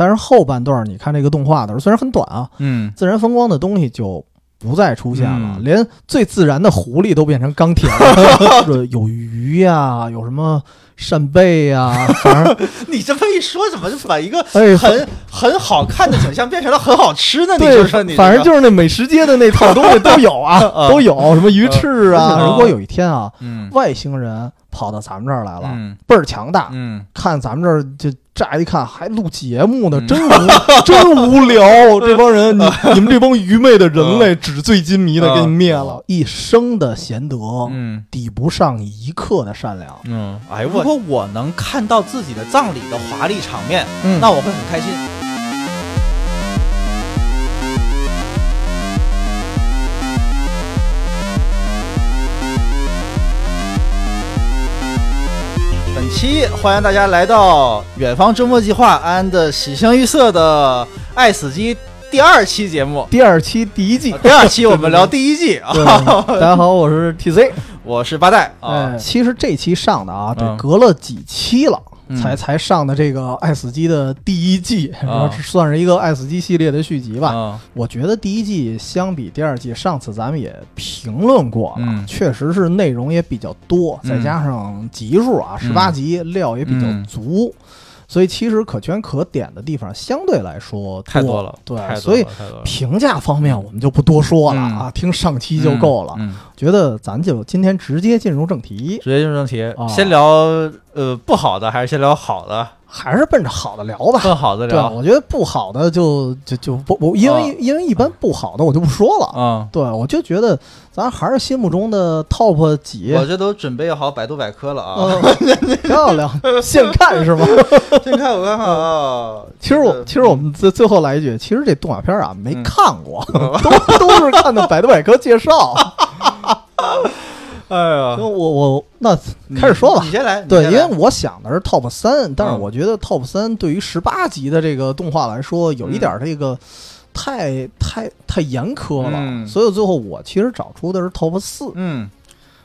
但是后半段你看这个动画的时候，虽然很短啊，嗯，自然风光的东西就不再出现了，嗯。连最自然的狐狸都变成钢铁了，是有鱼呀、有什么扇贝呀、反正 你这么一说，怎么就把一个 哎，很很好看的景象变成了很好吃的？你反正就是那美食街的那套东西都有啊，啊都有什么鱼翅啊。嗯。如果有一天啊，嗯。外星人跑到咱们这儿来了，嗯。倍儿强大，嗯，看咱们这儿就乍一看还录节目呢，嗯。真无 真无聊。这帮人，你 你们这帮愚昧的人类，纸醉金迷的给你灭了，一生的贤德，嗯。抵不上一刻的善良。嗯，哎，如果我能看到自己的葬礼的华丽场面，嗯。那我会很开心。期欢迎大家来到远方周末计划安的喜形于色的爱死机第二期节目。第二期第一季，第二期我们聊第一季啊，对大家好，我是 TC。我是八代。啊哎，，其实这期上的啊，得嗯隔了几期了。嗯。才才上的这个《爱死机》的第一季，啊。算是一个《爱死机》系列的续集吧。啊。我觉得第一季相比第二季，上次咱们也评论过了，嗯。确实是内容也比较多，嗯。再加上集数啊，十八集料也比较嗯。足，所以其实可圈可点的地方相对来说太多了，对所以评价方面我们就不多说了嗯。啊，听上期就够了。嗯，嗯觉得咱就今天直接进入正题，直接进入正题，啊先聊呃不好的，还是先聊好的？还是奔着好的聊吧。更好的对，聊。我觉得不好的就就就不不因为、啊因为一般不好的我就不说了。嗯，对，我就觉得咱还是心目中的 top 几，我这都准备好百度百科了啊。嗯，漂亮，现看是吗？先看我看看啊。其实我其实我们最最后来一句，其实这动画片啊没嗯看过，都都是看的百度百科介绍。哎呀我我那开始说吧你。先来。对，因为我想的是 top 三，但是嗯我觉得 top 三对于十八集的这个动画来说，有一点这个太太太严苛了，嗯所以最后我其实找出的是 top 四。嗯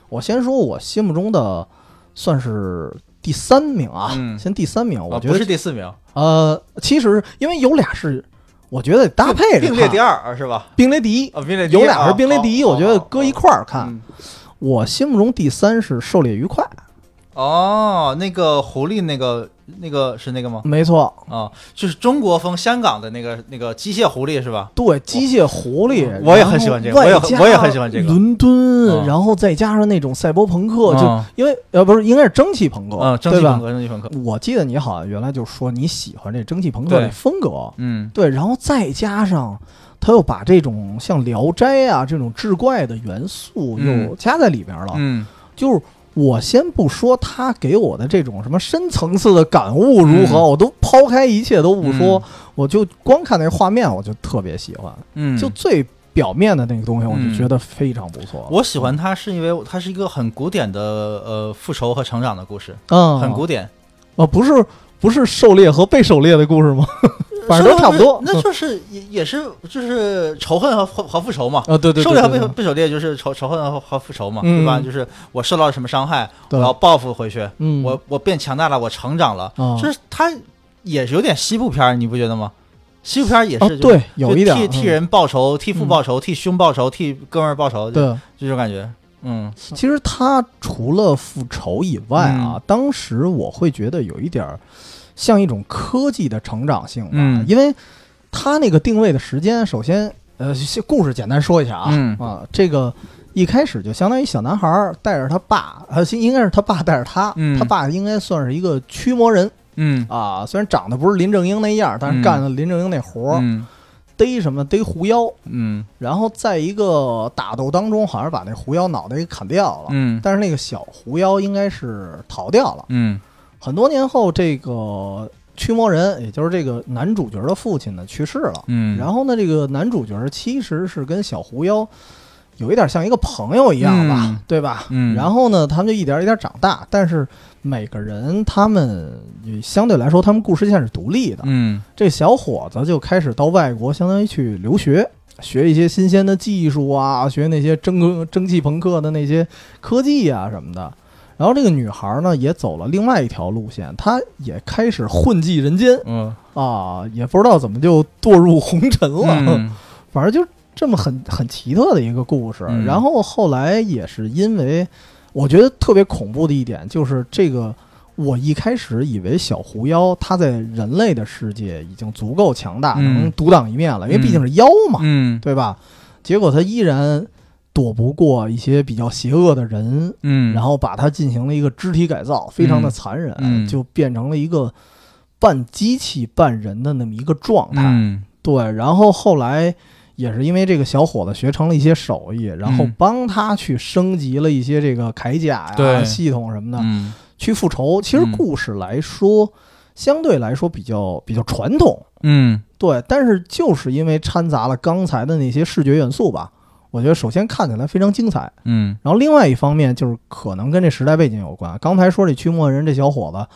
我先说我心目中的算是第三名啊，嗯先第三名，我啊不觉得、是第四名，呃，其实因为有俩是，我觉得得搭配着并列第二，是吧？并列第一，啊，并列第一有俩是并列第一，啊我觉得搁一块儿看。。我心目中第三是狩猎愉快，嗯哦，那个狐狸，那个那个是那个吗？没错，啊，就是中国风香港的那个那个机械狐狸是吧？对，机械狐狸，我也很喜欢这个我也很喜欢这个伦敦，嗯然后再加上那种赛博朋克，就嗯因为呃不是应该是蒸汽朋克，嗯，蒸汽朋？克，蒸汽朋克。我记得你好像原来就说你喜欢这蒸汽朋克对这风格，嗯对，然后再加上他又把这种像《聊斋》啊这种志怪的元素嗯又加在里边了，嗯就是。我先不说他给我的这种什么深层次的感悟如何，嗯。我都抛开一切都不说，嗯。我就光看那画面，我就特别喜欢。嗯，就最表面的那个东西，我就嗯觉得非常不错。我喜欢它是因为它是一个很古典的呃复仇和成长的故事，嗯，很古典，啊，不是不是狩猎和被狩猎的故事吗？反正都差不多。那就是也也是就是仇恨和和和复仇嘛。啊，对对对，狩猎和被被狩猎就是仇仇恨和和复仇嘛，嗯对吧？就是我受到了什么伤害，我对要报复回去，嗯，我我变强大了，我成长了，啊就是他也是有点西部片儿，你不觉得吗？西部片儿也啊，是，对，有一点就替替嗯人报仇，替父报仇，替兄报仇，替哥们儿报仇，就对。这种感觉。嗯其实他除了复仇以外啊，嗯当时我会觉得有一点儿像一种科技的成长性吧，嗯。因为他那个定位的时间，首先呃，故事简单说一下啊，嗯。啊，这个一开始就相当于小男孩儿带着他爸，呃，应该是他爸带着他，嗯。他爸应该算是一个驱魔人。嗯。啊，虽然长得不是林正英那样，但是嗯。干了林正英那活儿，嗯。逮什么逮狐妖，嗯。然后在一个打斗当中，好像把那狐妖脑袋给砍掉了，嗯。但是那个小狐妖应该是逃掉了。嗯很多年后，这个驱魔人，也就是这个男主角的父亲呢，去世了。嗯，然后呢，这个男主角其实是跟小狐妖有一点像一个朋友一样吧，嗯对吧？嗯然后呢，他们就一点一点长大，但是每个人他们相对来说，他们故事线是独立的。嗯这小伙子就开始到外国，相当于去留学，学一些新鲜的技术啊，学那些蒸蒸汽朋克的那些科技啊什么的。然后这个女孩呢，也走了另外一条路线，她也开始混迹人间，嗯啊，也不知道怎么就堕入红尘了。嗯 反正就这么很很奇特的一个故事。嗯然后后来也是因为，我觉得特别恐怖的一点就是这个，我一开始以为小狐妖它在人类的世界已经足够强大，嗯能独当一面了，因为毕竟是妖嘛，嗯对吧？结果它依然躲不过一些比较邪恶的人，嗯，然后把它进行了一个肢体改造，非常的残忍，嗯。就变成了一个半机器半人的那么一个状态。嗯。对，然后后来也是因为这个小伙子学成了一些手艺，然后嗯。帮他去升级了一些这个铠甲呀、对。系统什么的，嗯。去复仇。其实嗯。故事来说，相对来说比较比较传统，嗯。对，但是就是因为掺杂了刚才的那些视觉元素吧，我觉得首先看起来非常精彩，嗯然后另外一方面就是可能跟这时代背景有关。刚才说这驱魔人这小伙子，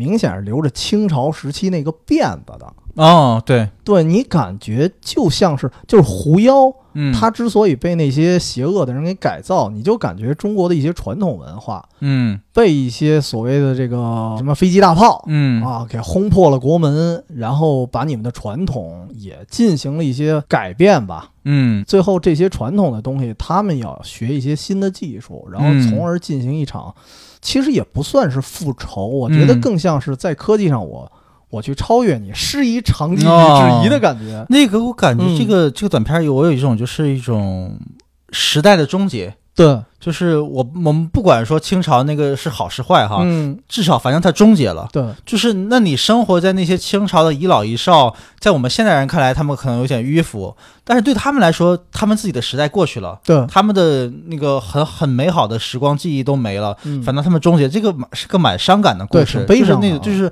明显是留着清朝时期那个辫子的。哦对，对你感觉就像是就是狐妖，嗯他之所以被那些邪恶的人给改造，你就感觉中国的一些传统文化嗯被一些所谓的这个什么飞机大炮嗯啊给轰破了国门，然后把你们的传统也进行了一些改变吧。嗯最后这些传统的东西，他们要学一些新的技术，然后嗯从而进行一场，其实也不算是复仇，我觉得嗯。更像是在科技上我我去超越你，师夷长技以哦。制夷的感觉。那个我感觉嗯这个、这个短片有我有一种就是一种时代的终结，对，就是我我们不管说清朝那个是好是坏哈，嗯，至少反正它终结了。对，就是那你生活在那些清朝的遗老遗少，在我们现代人看来，他们可能有点迂腐，但是对他们来说，他们自己的时代过去了，对，他们的那个很很美好的时光记忆都没了，嗯，反正他们终结，这个蛮是个蛮伤感的故对事，悲伤啊就是那个就是。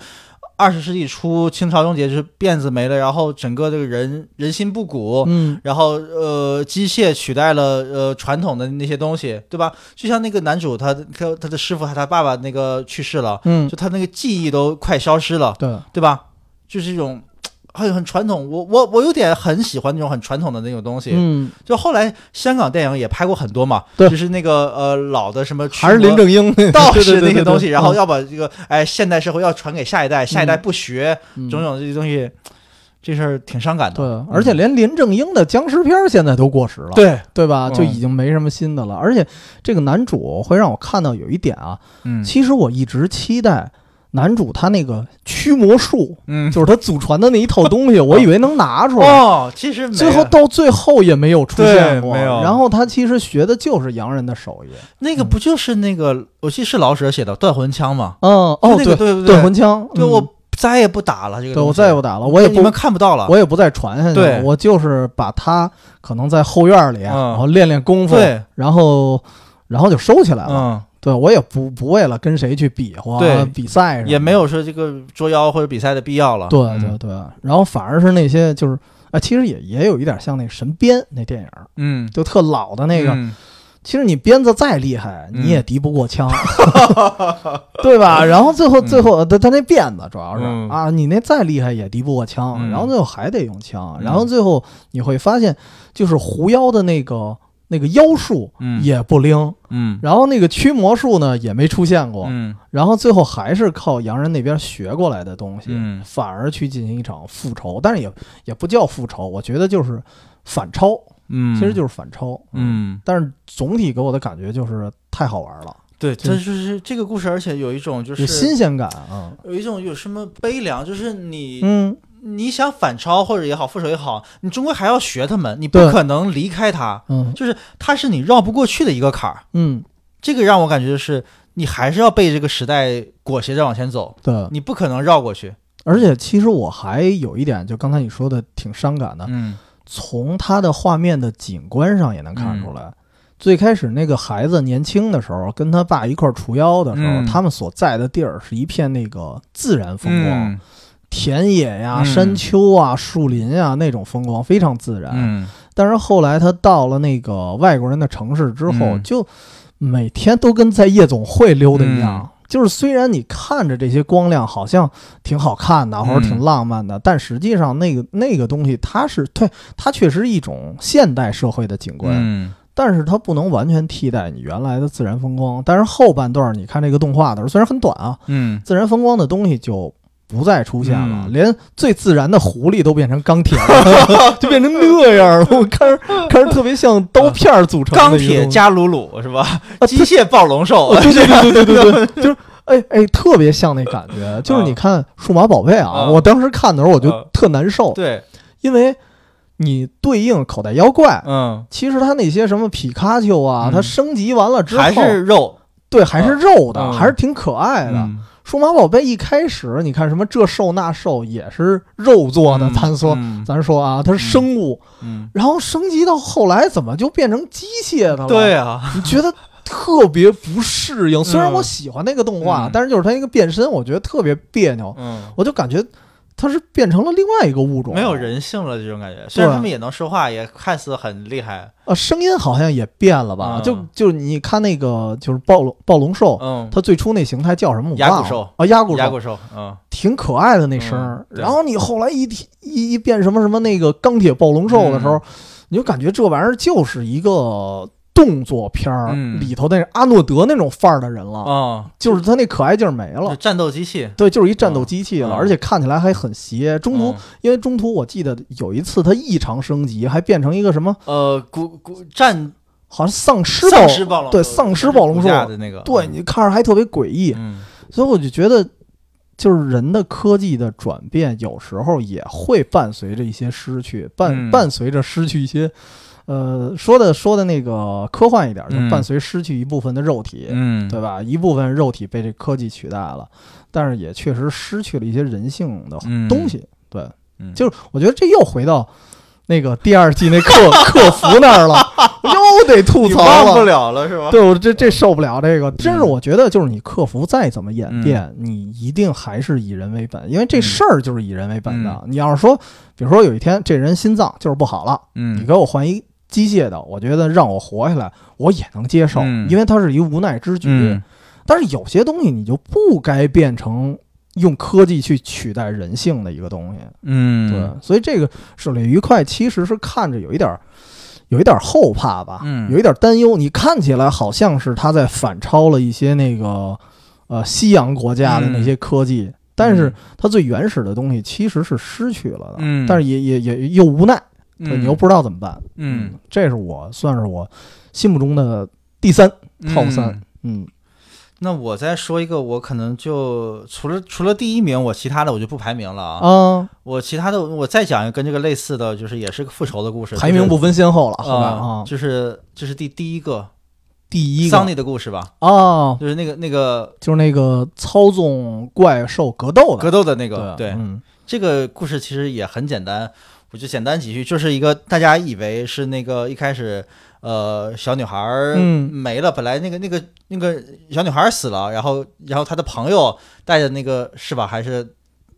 二十世纪初，清朝终结，就是辫子没了，然后整个这个人人心不古，嗯，然后呃，机械取代了呃传统的那些东西，对吧？就像那个男主他他他的师傅和他爸爸那个去世了，嗯就，他那个记忆都快消失了，对，对吧？就是一种很很传统，我我我有点很喜欢那种很传统的那种东西。嗯，就后来香港电影也拍过很多嘛，对。就是那个呃老的什么还是林正英。道士那些东西，对然后嗯要把这个哎现代社会要传给下一代，下一代不学，嗯。种种这些东西，这事儿挺伤感的。对，而且连林正英的僵尸片儿现在都过时了，对，对吧？嗯。就已经没什么新的了。而且这个男主会让我看到有一点啊，嗯。其实我一直期待男主他那个驱魔术，嗯，就是他祖传的那一套东西，我以为能拿出来。哦，其实没最后到最后也没有出现过，然后他其实学的就是洋人的手艺。那个不就是那个，我记得是老舍写的断魂枪吗？嗯，哦，就那个对，对断魂枪，嗯。对我再也不打了这个，对我再也不打了，我也不你们看不到了。我也不再传下去了，我就是把它可能在后院里，嗯。然后练练功夫，然后然后就收起来了。嗯，对我也不不为了跟谁去比划对比赛什么，也没有说这个捉妖或者比赛的必要了。对嗯对对，然后反而是那些就是啊，其实也也有一点像那个神鞭那电影，嗯，就特老的那个。嗯其实你鞭子再厉害，嗯你也敌不过枪，对吧？然后最后嗯最后他他那鞭子主要是嗯啊，你那再厉害也敌不过枪，嗯然后最后还得用枪，嗯然后最后你会发现，就是狐妖的那个那个妖术嗯。也不灵，嗯。然后那个驱魔术呢也没出现过，嗯。然后最后还是靠洋人那边学过来的东西，嗯。反而去进行一场复仇，但是也也不叫复仇，我觉得就是反超，嗯，其实就是反超，嗯，但是总体给我的感觉就是太好玩了，对，就这就是这个故事，而且有一种就是新鲜感啊，有一种有什么悲凉，就是你嗯，你想反超或者也好，复仇也好，你终归还要学他们，你不可能离开他，嗯。就是他是你绕不过去的一个坎儿。嗯，这个让我感觉就是你还是要被这个时代裹挟着往前走，对，你不可能绕过去。而且其实我还有一点，就刚才你说的挺伤感的，嗯。从他的画面的景观上也能看出来。最开始那个孩子年轻的时候，跟他爸一块儿除妖的时候，嗯。他们所在的地儿是一片那个自然风光，嗯田野呀、嗯山丘啊、树林啊那种风光非常自然。嗯但是后来他到了那个外国人的城市之后，嗯就每天都跟在夜总会溜达一样。嗯就是虽然你看着这些光亮好像挺好看的，或者嗯挺浪漫的，但实际上那个那个东西它是对它确实一种现代社会的景观，嗯但是它不能完全替代你原来的自然风光。但是后半段你看这个动画的时候，虽然很短啊，嗯自然风光的东西就不再出现了，嗯连最自然的狐狸都变成钢铁了，就变成那样了。我看着看着特别像刀片儿组成的钢铁加鲁鲁是吧？啊机械暴龙兽哦，对对对对对对对，就是哎哎，特别像那感觉。就是你看《数码宝贝》啊，啊我当时看的时候我就啊特难受，对，因为你对应口袋妖怪，嗯，其实它那些什么皮卡丘啊，嗯它升级完了之后还是肉对还是肉的，嗯还是挺可爱的。嗯数码宝贝一开始，你看什么这兽那兽也是肉做的，嗯 咱说、嗯。咱说啊，它是生物，嗯，然后升级到后来怎么就变成机械的了？对，啊，你觉得特别不适应。虽然嗯。我喜欢那个动画，嗯。但是就是它一个变身，我觉得特别别扭，嗯，我就感觉它是变成了另外一个物种，没有人性了这种感觉。虽然他们也能说话，也看似很厉害，啊，声音好像也变了吧？嗯就就你看那个就是暴龙暴龙兽。嗯，它最初那形态叫什么？我忘了牙骨兽啊，牙骨兽，牙骨兽，嗯挺可爱的那声儿。嗯然后你后来一提一一变什么什么那个钢铁暴龙兽的时候，嗯你就感觉这玩意儿就是一个动作片儿、嗯。里头那阿诺德那种范儿的人了，啊，就是他那可爱劲儿没了。战斗机器，对，就是一战斗机器了，嗯而且看起来还很邪。中途，嗯因为中途我记得有一次他异常升级，还变成一个什么，呃，古古战好像丧尸暴丧尸暴龙，对丧尸暴龙骨兽的那个，对你看着还特别诡异，嗯。所以我就觉得，就是人的科技的转变，有时候也会伴随着一些失去，伴、嗯。伴随着失去一些，呃，说的说的那个科幻一点，就嗯伴随失去一部分的肉体，嗯，对吧？一部分肉体被这科技取代了，但是也确实失去了一些人性的嗯东西。对，嗯就是我觉得这又回到那个第二季那客客 服那儿了，又得吐槽了忘不了。了了是吧？对，我这这受不了这个，真是嗯我觉得就是你客服再怎么演变，你一定还是以人为本，因为这嗯事儿就是以人为本的。你要是说，比如说有一天这人心脏就是不好了，你嗯给我换一机械的，我觉得让我活下来，我也能接受，嗯因为它是一无奈之举。嗯但是有些东西你就不该变成用科技去取代人性的一个东西。嗯，对，所以这个狩猎愉快其实是看着有一点儿。有一点儿后怕吧，嗯有一点儿担忧。你看起来好像是他在反超了一些那个呃西洋国家的那些科技，但是它最原始的东西其实是失去了的。嗯但是也也也又无奈，你又不知道怎么办。嗯，这是我算是我心目中的第三 top 三。嗯嗯那我再说一个，我可能就除了除了第一名，我其他的我就不排名了啊。嗯，我其他的我再讲一个跟这个类似的，就是也是个复仇的故事，排名不分先后了，好吧啊啊，，就是这是第第一个第一个桑尼的故事吧，哦，就是那个那个就是那个操纵怪兽格斗的格斗的那个，对，嗯这个故事其实也很简单，我就简单几句，就是一个大家以为是那个一开始，呃，小女孩没了，本来那个那个那个小女孩死了，然后然后她的朋友带着那个是吧，还是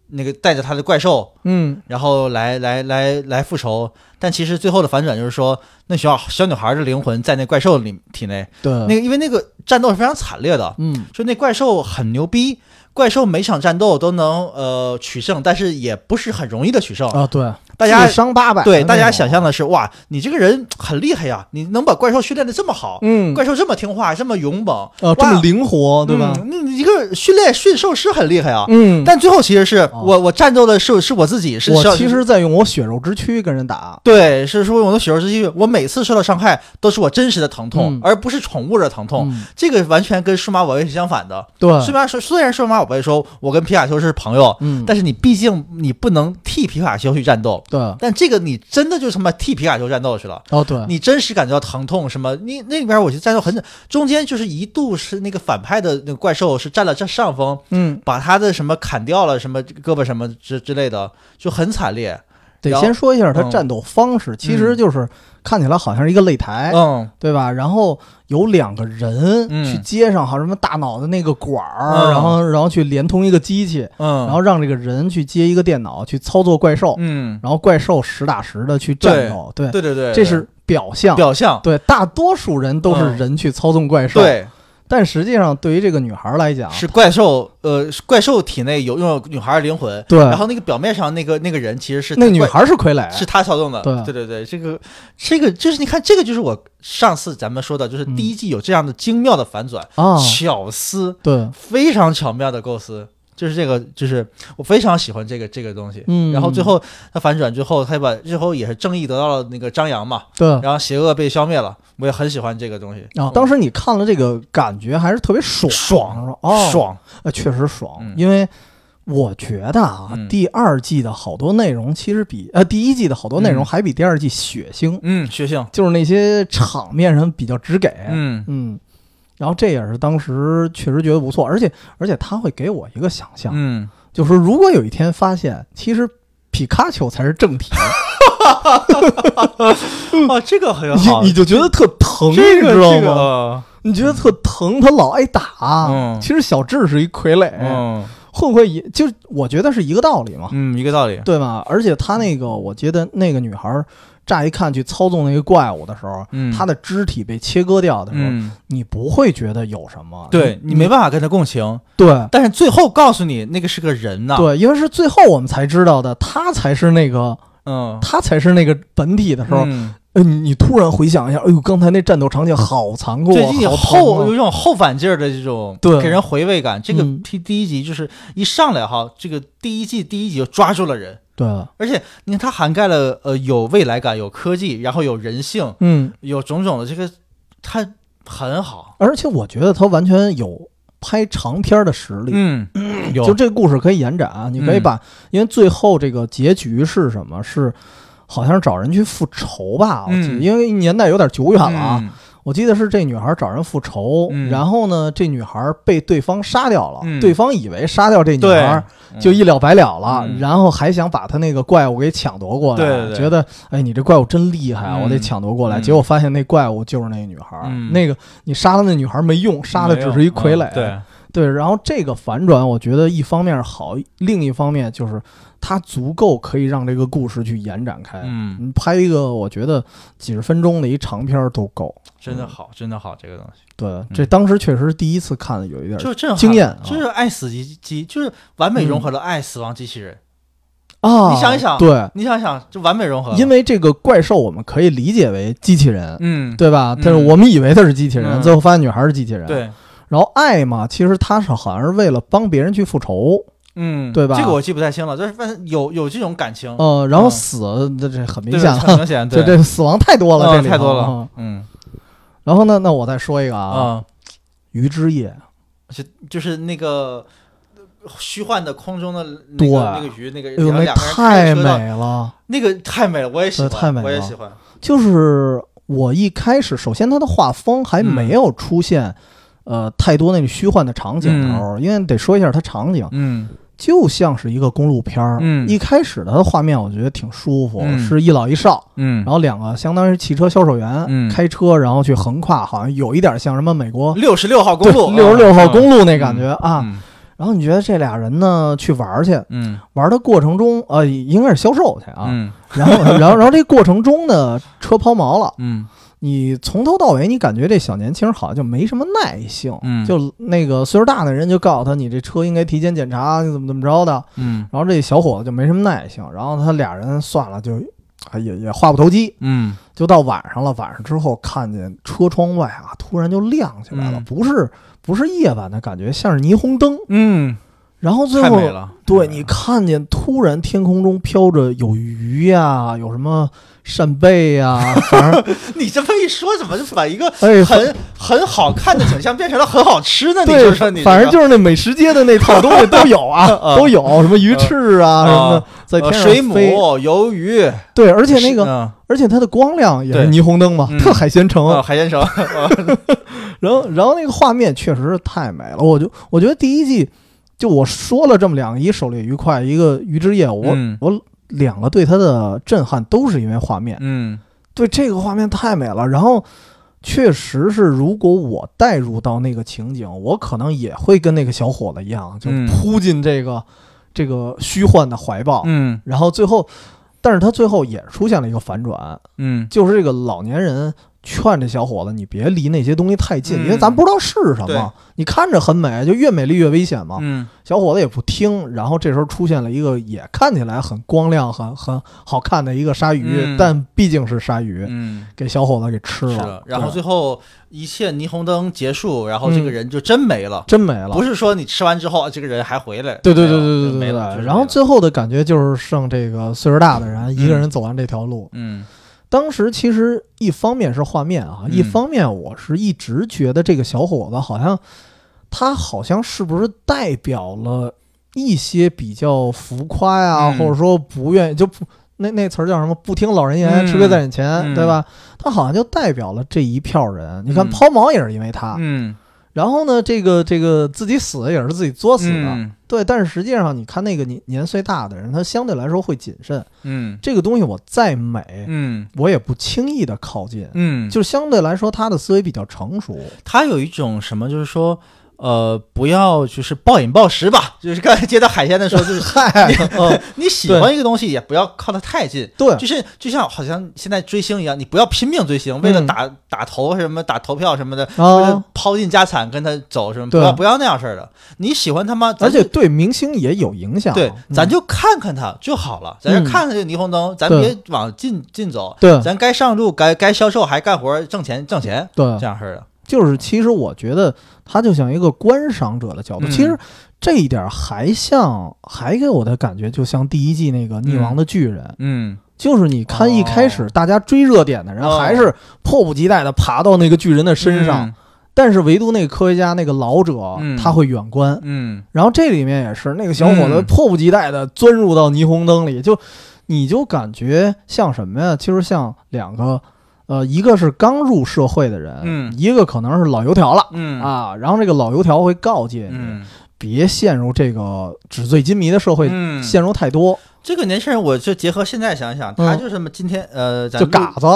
那个带着他的怪兽，嗯。然后来来来来复仇，但其实最后的反转就是说，那小小女孩的灵魂在那怪兽里体内，对，那个因为那个战斗是非常惨烈的，嗯。就那怪兽很牛逼，怪兽每场战斗都能呃取胜，但是也不是很容易的取胜。啊对，大家智商八百，对大家想象的是，哇，你这个人很厉害呀，你能把怪兽训练的这么好，嗯怪兽这么听话，这么勇猛，呃这么灵活对吧？嗯那你一个训练驯兽师很厉害啊。嗯，但最后其实是哦我我战斗的是是我自己，是我其实在用我血肉之躯跟人打，对，是说我的血肉之躯，我每次受到伤害都是我真实的疼痛，嗯而不是宠物的疼痛。嗯这个完全跟数码宝贝是相反的。对，虽然说虽然数码宝贝说我跟皮卡丘是朋友，嗯，但是你毕竟你不能替皮卡丘去战斗。对，但这个你真的就他妈替皮卡丘战斗去了，哦对，你真实感觉到疼痛什么？你那边我觉得战斗很，中间就是一度是那个反派的那个怪兽是占了这上风，嗯，把他的什么砍掉了，什么胳膊什么之之类的，就很惨烈。得先说一下它嗯。战斗方式，其实就是看起来好像是一个擂台，嗯。对吧？然后有两个人嗯去接上好什么大脑的那个管儿，嗯。然后然后去连通一个机器，嗯，然后让这个人去接一个电脑去操作怪兽，嗯，然后怪兽实打实的去战斗，对，对对对，这是表象。表象。对，大多数人都是嗯。人去操纵怪兽，对，但实际上对于这个女孩来讲，是怪兽，呃，怪兽体内有拥有女孩的灵魂，对然后那个表面上那个那个人其实是怪那女孩是傀儡，是他操纵的，对。对对对，这个这个就是你看，这个就是我上次咱们说的，就是嗯第一季有这样的精妙的反转，啊，巧思对，非常巧妙的构思，就是这个，就是我非常喜欢这个这个东西。嗯。然后最后他反转之后，他把最后也是正义得到了那个张扬嘛，对。然后邪恶被消灭了，我也很喜欢这个东西。啊，当时你看了这个感觉还是特别爽，爽是吧？哦，，爽，呃，确实爽，嗯。因为我觉得啊，嗯第二季的好多内容其实比呃第一季的好多内容嗯还比第二季血腥，嗯，血腥，就是那些场面上比较直给，嗯。嗯然后这也是当时确实觉得不错，而且而且他会给我一个想象，嗯，就是如果有一天发现其实皮卡丘才是正题，啊，这个很你好，你就觉得特疼，这个你知道吗？这个你觉得特疼，他老挨打。嗯其实小智是一傀儡，嗯会不会也就我觉得是一个道理嘛，嗯，一个道理。对吧？而且他那个，我觉得那个女孩儿乍一看去操纵那个怪物的时候，嗯，她的肢体被切割掉的时候，嗯，你不会觉得有什么，对你没办法跟他共情，对。但是最后告诉你那个是个人呐。，对，因为是最后我们才知道的，他才是那个，嗯，他才是那个本体的时候，你你突然回想一下，哎呦，刚才那战斗场景好残酷啊，后有一种后反劲儿的这种，对。给人回味感。这个嗯。第第一集就是一上来哈，这个第一季第一集就抓住了人，对，而且你看它涵盖了呃有未来感、有科技，然后有人性，嗯，有种种的这个，它很好。而且我觉得它完全有拍长片的实力，嗯，有就这个故事可以延展啊，你可以嗯把，因为最后这个结局是什么？是好像是找人去复仇吧？我记得，嗯因为年代有点久远了啊。嗯我记得是这女孩找人复仇，嗯。然后呢，这女孩被对方杀掉了，嗯。对方以为杀掉这女对。孩就一了百了了，嗯。然后还想把她那个怪物给抢夺过来，对对对。觉得哎你这怪物真厉害啊，嗯。我得抢夺过来。嗯。结果发现那怪物就是那个女孩，嗯。那个你杀了那女孩没用，杀的只是一傀儡。对，然后这个反转，我觉得一方面好，另一方面就是它足够可以让这个故事去延展开。嗯，你拍一个，我觉得几十分钟的一长片儿都够。真的好，真的好，这个东西对，这当时确实是第一次看，有一点就震撼惊艳啊就是爱死机机，就是完美融合了爱、死亡机器人。啊。你想一想对，你想想，就完美融合。因为这个怪兽我们可以理解为机器人，嗯，对吧？嗯但是我们以为它是机器人，嗯最后发现女孩是机器人。。对，然后爱嘛，其实它是好像是为了帮别人去复仇，嗯，对吧？这个我记不太清了，就是反正有有这种感情，呃，然后嗯。死，这这很明显了，很明显，这对，这死亡太多了，嗯这里太多了啊，嗯。然后呢，那我再说一个啊，嗯，鱼之夜，就就是那个虚幻的空中的那对。个那个鱼，那个太美了。那个太美了，我也喜欢，太美了。我也喜欢，就是我一开始，首先它的画风还没有出现，呃，太多那种虚幻的场景的时候，因为得说一下它场景，嗯。就像是一个公路片儿。嗯。一开始它的画面我觉得挺舒服，嗯。是一老一少，嗯。然后两个相当于汽车销售员、嗯。开车，然后去横跨，好像有一点像什么美国六十六号公路，六十六号公路路那感觉啊。嗯。然后你觉得这俩人呢去玩儿去，嗯。玩的过程中，呃，应该是销售去啊。嗯。然后，然后，然后这过程中呢，车抛锚了。嗯你从头到尾，你感觉这小年轻好像就没什么耐性。嗯就那个岁数大的人就告诉他，你这车应该提前检查，你怎么怎么着的。嗯然后这小伙子就没什么耐性，然后他俩人算了，就哎也也话不投机。嗯就到晚上了，晚上之后看见车窗外啊，突然就亮起来了，嗯不是不是夜晚的感觉，像是霓虹灯。嗯，然后最后太美了，对你看见突然天空中飘着有鱼呀、有什么扇贝呀、反正你这么一说，怎么就把一个 哎，很很好看的景象变成了很好吃的？你对说说你，反正就是那美食街的那套东西都有啊，啊都有什么鱼翅啊，啊。什么的在呃天上水飞。母、鱿鱼，对，而且那个，嗯。而且它的光亮也是霓虹灯嘛，嗯特海鲜城。呃海鲜城，然后，然后那个画面确实是太美了，我就我觉得第一季，就我说了这么两个，一个狩猎愉快，一个鱼之夜，我、嗯。我两个对它的震撼都是因为画面，嗯。对这个画面太美了。然后确实是，如果我带入到那个情景，我可能也会跟那个小伙子一样，就嗯。扑进这个、这个虚幻的怀抱。嗯。然后最后，但是他最后也出现了一个反转，嗯。就是这个老年人劝这小伙子，你别离那些东西太近，嗯因为咱不知道是什么。你看着很美，就越美丽越危险嘛。嗯小伙子也不听，然后这时候出现了一个也看起来很光亮、很很好看的一个鲨鱼，嗯但毕竟是鲨鱼，嗯，给小伙子给吃了是。。然后最后一切霓虹灯结束，然后这个嗯人就真没了。真没了，不是说你吃完之后这个人还回来，对对对对对没了。然后最后的感觉就是剩这个岁数大的人一个人走完这条路。嗯当时其实一方面是画面啊，嗯一方面我是一直觉得这个小伙子好像他好像是不是代表了一些比较浮夸呀，嗯或者说不愿意就不那那词儿叫什么？不听老人言，嗯吃亏在眼前，嗯对吧？他好像就代表了这一票人。你看嗯抛锚也是因为他，嗯然后呢，这个这个自己死也是自己作死的。嗯对，但是实际上，你看那个年年岁大的人，他相对来说会谨慎。嗯这个东西我再美，嗯我也不轻易的靠近。嗯，就相对来说，他的思维比较成熟。他有一种什么，就是说。呃，不要就是暴饮暴食吧，就是刚才接到海鲜的时候，就是 嗨，嗯，你喜欢一个东西，也不要靠得太近，对，就是就像好像现在追星一样，你不要拼命追星，为了打、打头什么打投票什么的，为了抛尽家产跟他走什么，不要不要那样式儿的。你喜欢他吗？而且对明星也有影响。对，嗯。咱就看看他就好了，咱就嗯。看看这个霓虹灯，咱别往近近走，对。咱该上路该该销售还干活挣钱挣钱对。这，样式的。就是其实我觉得他就像一个观赏者的角度，嗯。其实这一点还像，还给我的感觉就像第一季那个《溺亡的巨人》嗯。就是你看一开始大家追热点的人，哦还是迫不及待的爬到那个巨人的身上，，但是唯独那个科学家那个老者，嗯。他会远观。嗯。然后这里面也是那个小伙子嗯。迫不及待的钻入到霓虹灯里，就你就感觉像什么呀？其实像两个，呃，一个是刚入社会的人，嗯一个可能是老油条了。嗯啊，然后这个老油条会告诫你，嗯别陷入这个纸醉金迷的社会，嗯，陷入太多，这个年轻人，我就结合现在想想，他就是今天呃，就 嘎子。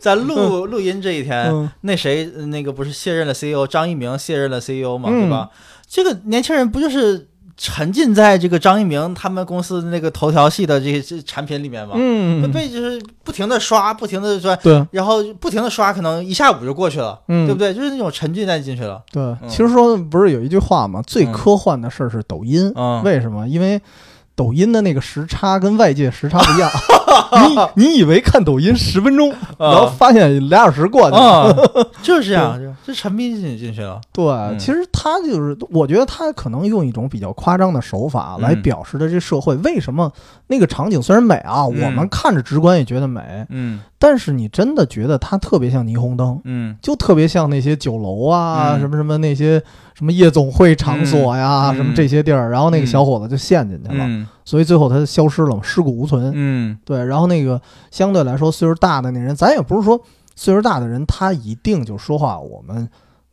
咱录录音这一天，嗯那谁呃那个不是卸任了 CEO，张一鸣卸任了 CEO 嘛，嗯对吧？这个年轻人不就是沉浸在这个张一鸣他们公司那个头条系的这些这产品里面嘛？嗯，被被就是不停的刷，不停的刷，对，然后不停的刷，可能一下午就过去了，嗯，对不对？就是那种沉浸在进去了。对，嗯其实说不是有一句话嘛？最嗯科幻的事儿是抖音，嗯，为什么？因为抖音的那个时差跟外界时差不一样。你你以为看抖音十分钟，然后发现俩小时过去了。啊，就是这样，就就沉迷进进去了。对，嗯。其实他就是，我觉得他可能用一种比较夸张的手法来嗯。表示的这社会为什么那个场景虽然美啊，嗯。我们看着直观也觉得美，嗯。但是你真的觉得它特别像霓虹灯，嗯。就特别像那些酒楼啊，嗯。什么什么那些什么夜总会场所呀，嗯。什么这些地儿，然后那个嗯小伙子就陷进去了，嗯。所以最后他消失了嘛，尸骨无存。嗯。对，然后那个相对来说岁数大的那人，咱也不是说岁数大的人他一定就说话我们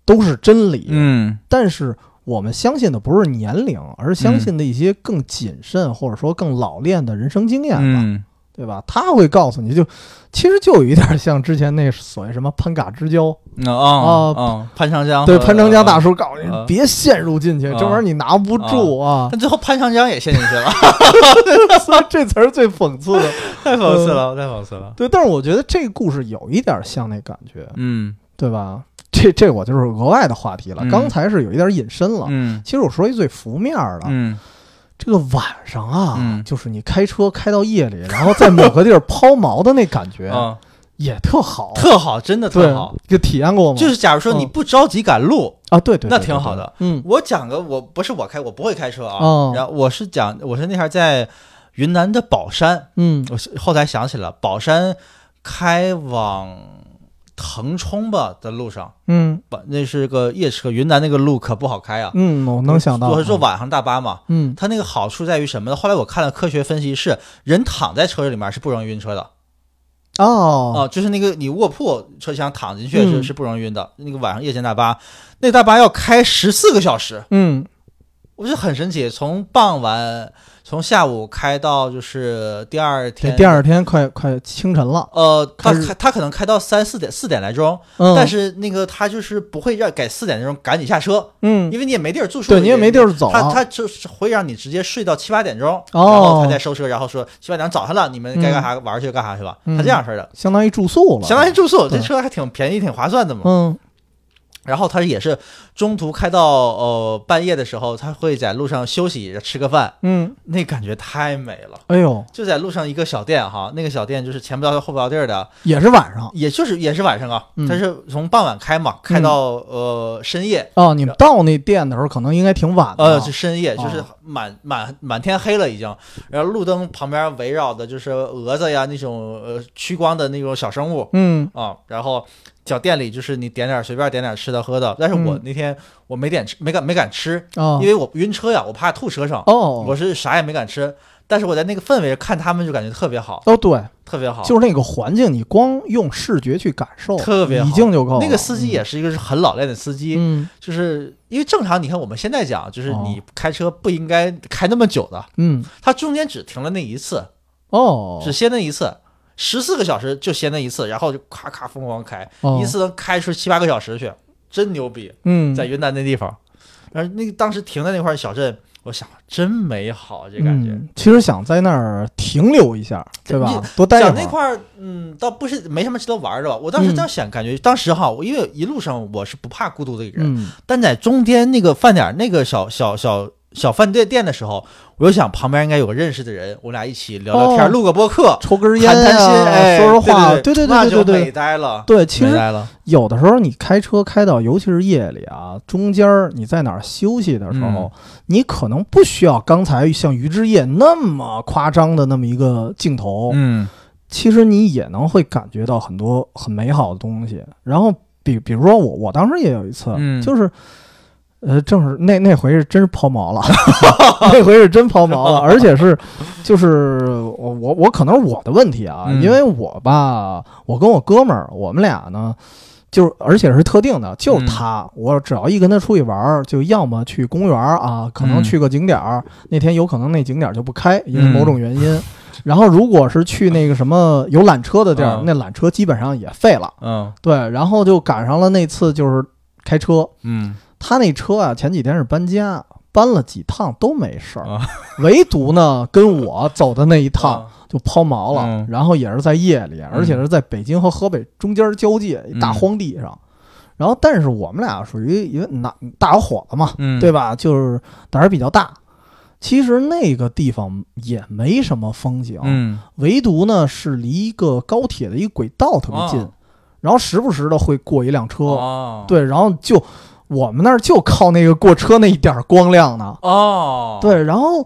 都是真理，嗯。但是我们相信的不是年龄，而是相信的一些更谨慎或者说更老练的人生经验吧，嗯对吧？他会告诉你就，其实就有一点像之前那所谓什么潘嘎之交，嗯啊啊，潘长江对潘长江大，叔告诉你、呃别陷入进去，啊这玩意儿你拿不住啊。但最后潘长江也陷进去了，这词儿最讽刺的。太讽刺了，太讽刺了。对，但是我觉得这个故事有一点像那感觉，嗯对吧？这这我就是额外的话题了。嗯刚才是有一点引申了。嗯其实我说一最浮面儿的，嗯这个晚上啊，嗯。就是你开车开到夜里，然后在某个地儿抛锚的那感觉，啊，也特好，特好，真的特好。，就体验过吗？就是假如说你嗯。不着急赶路，啊，对对，那对挺好的。嗯。我讲个，我不是我开，我不会开车啊。哦。然后我是讲，我是那天在云南的保山，嗯。我是后来想起了保山开往腾冲吧的路上，嗯不，那是个夜车，云南那个路可不好开啊。嗯，我能想到，我是坐晚上大巴嘛，嗯它那个好处在于什么呢？后来我看了科学分析，是人躺在车里面是不容易晕车的哦啊、就是那个你卧铺车厢躺进去是、嗯是不容易晕的。那个晚上夜间大巴，那大巴要开十四个小时，嗯我觉得很神奇。从傍晚从下午开到就是第二天，第二天快快清晨了，呃，他开他可能开到三四点四点来钟，嗯，但是那个他就是不会让改四点钟赶紧下车，嗯，因为你也没地儿住宿，对你也没地儿走。啊，他他就是会让你直接睡到七八点钟，然哦后他再收车，然后说七八点钟早上了，你们该干啥玩去干啥去吧，嗯。他这样式的，相当于住宿了，相当于住宿，这车还挺便宜，挺划算的嘛。嗯然后他也是中途开到呃半夜的时候，他会在路上休息吃个饭，嗯，那感觉太美了。哎呦，就在路上一个小店哈，那个小店就是前不着村后不着地儿的，也是晚上。也就是也是晚上啊，嗯。它是从傍晚开嘛，开到呃深夜，哦，你们到那店的时候可能应该挺晚的，呃是深夜，哦。就是满满满天黑了已经，然后路灯旁边围绕的就是蛾子呀那种呃趋光的那种小生物。嗯。啊，然后小店里就是你点点随便点点吃的喝的，但是我嗯那天我没点吃，没敢没敢吃，哦。因为我晕车呀，我怕吐车上，哦我是啥也没敢吃，但是我在那个氛围看他们就感觉特别好，哦对，特别好，就是那个环境，你光用视觉去感受，特别好。已经就够了。那个司机也是一个是很老练的司机，嗯。就是因为正常，你看我们现在讲，就是哦。你开车不应该开那么久的，嗯。他中间只停了那一次，哦，只歇那一次，十四个小时就歇那一次，然后就咔咔疯狂开，哦一次能开出七八个小时去，真牛逼，嗯在云南那地方，然后那个当时停在那块小镇，我想真美好，这感觉。嗯其实想在那儿停留一下，对吧你？多待一会儿。讲那块儿，嗯，倒不是没什么值得玩的吧。我当时嗯这样想，感觉当时哈，我因为一路上我是不怕孤独的一个人，嗯但在中间那个饭点儿那个小小小小饭店店的时候，我就想旁边应该有个认识的人，我俩一起聊聊天，哦录个播客，抽根烟谈谈心，说说话，对对对对对对美呆了，对。其实有的时候你开车开到，尤其是夜里啊，中间儿你在哪儿休息的时候，嗯你可能不需要刚才像于之夜那么夸张的那么一个镜头，嗯其实你也能会感觉到很多很美好的东西。然后比比如说我我当时也有一次，嗯就是。呃，正是那那回是真是抛锚了，那回是真抛锚了，而且是，就是我我我可能是我的问题啊，嗯因为我吧，我跟我哥们儿，我们俩呢，就是而且是特定的，就嗯。他，我只要一跟他出去玩儿，就要么去公园儿啊，可能嗯。去个景点儿，那天有可能那景点儿就不开，因为嗯某种原因。然后如果是去那个什么有缆车的地儿，嗯。那缆车基本上也废了。嗯。对，然后就赶上了那次就是开车，嗯他那车啊前几天是搬家，搬了几趟都没事儿，啊。唯独呢跟我走的那一趟啊。就抛锚了，嗯。然后也是在夜里，而且是在北京和河北中间交界一大嗯。荒地上。然后，但是我们俩属于因为男大小伙子嘛，嗯，对吧？就是胆儿比较大。其实那个地方也没什么风景，嗯。唯独呢是离一个高铁的一个轨道特别近，哦然后时不时的会过一辆车，哦。对，然后就我们那儿就靠那个过车那一点光亮呢，哦，对，然后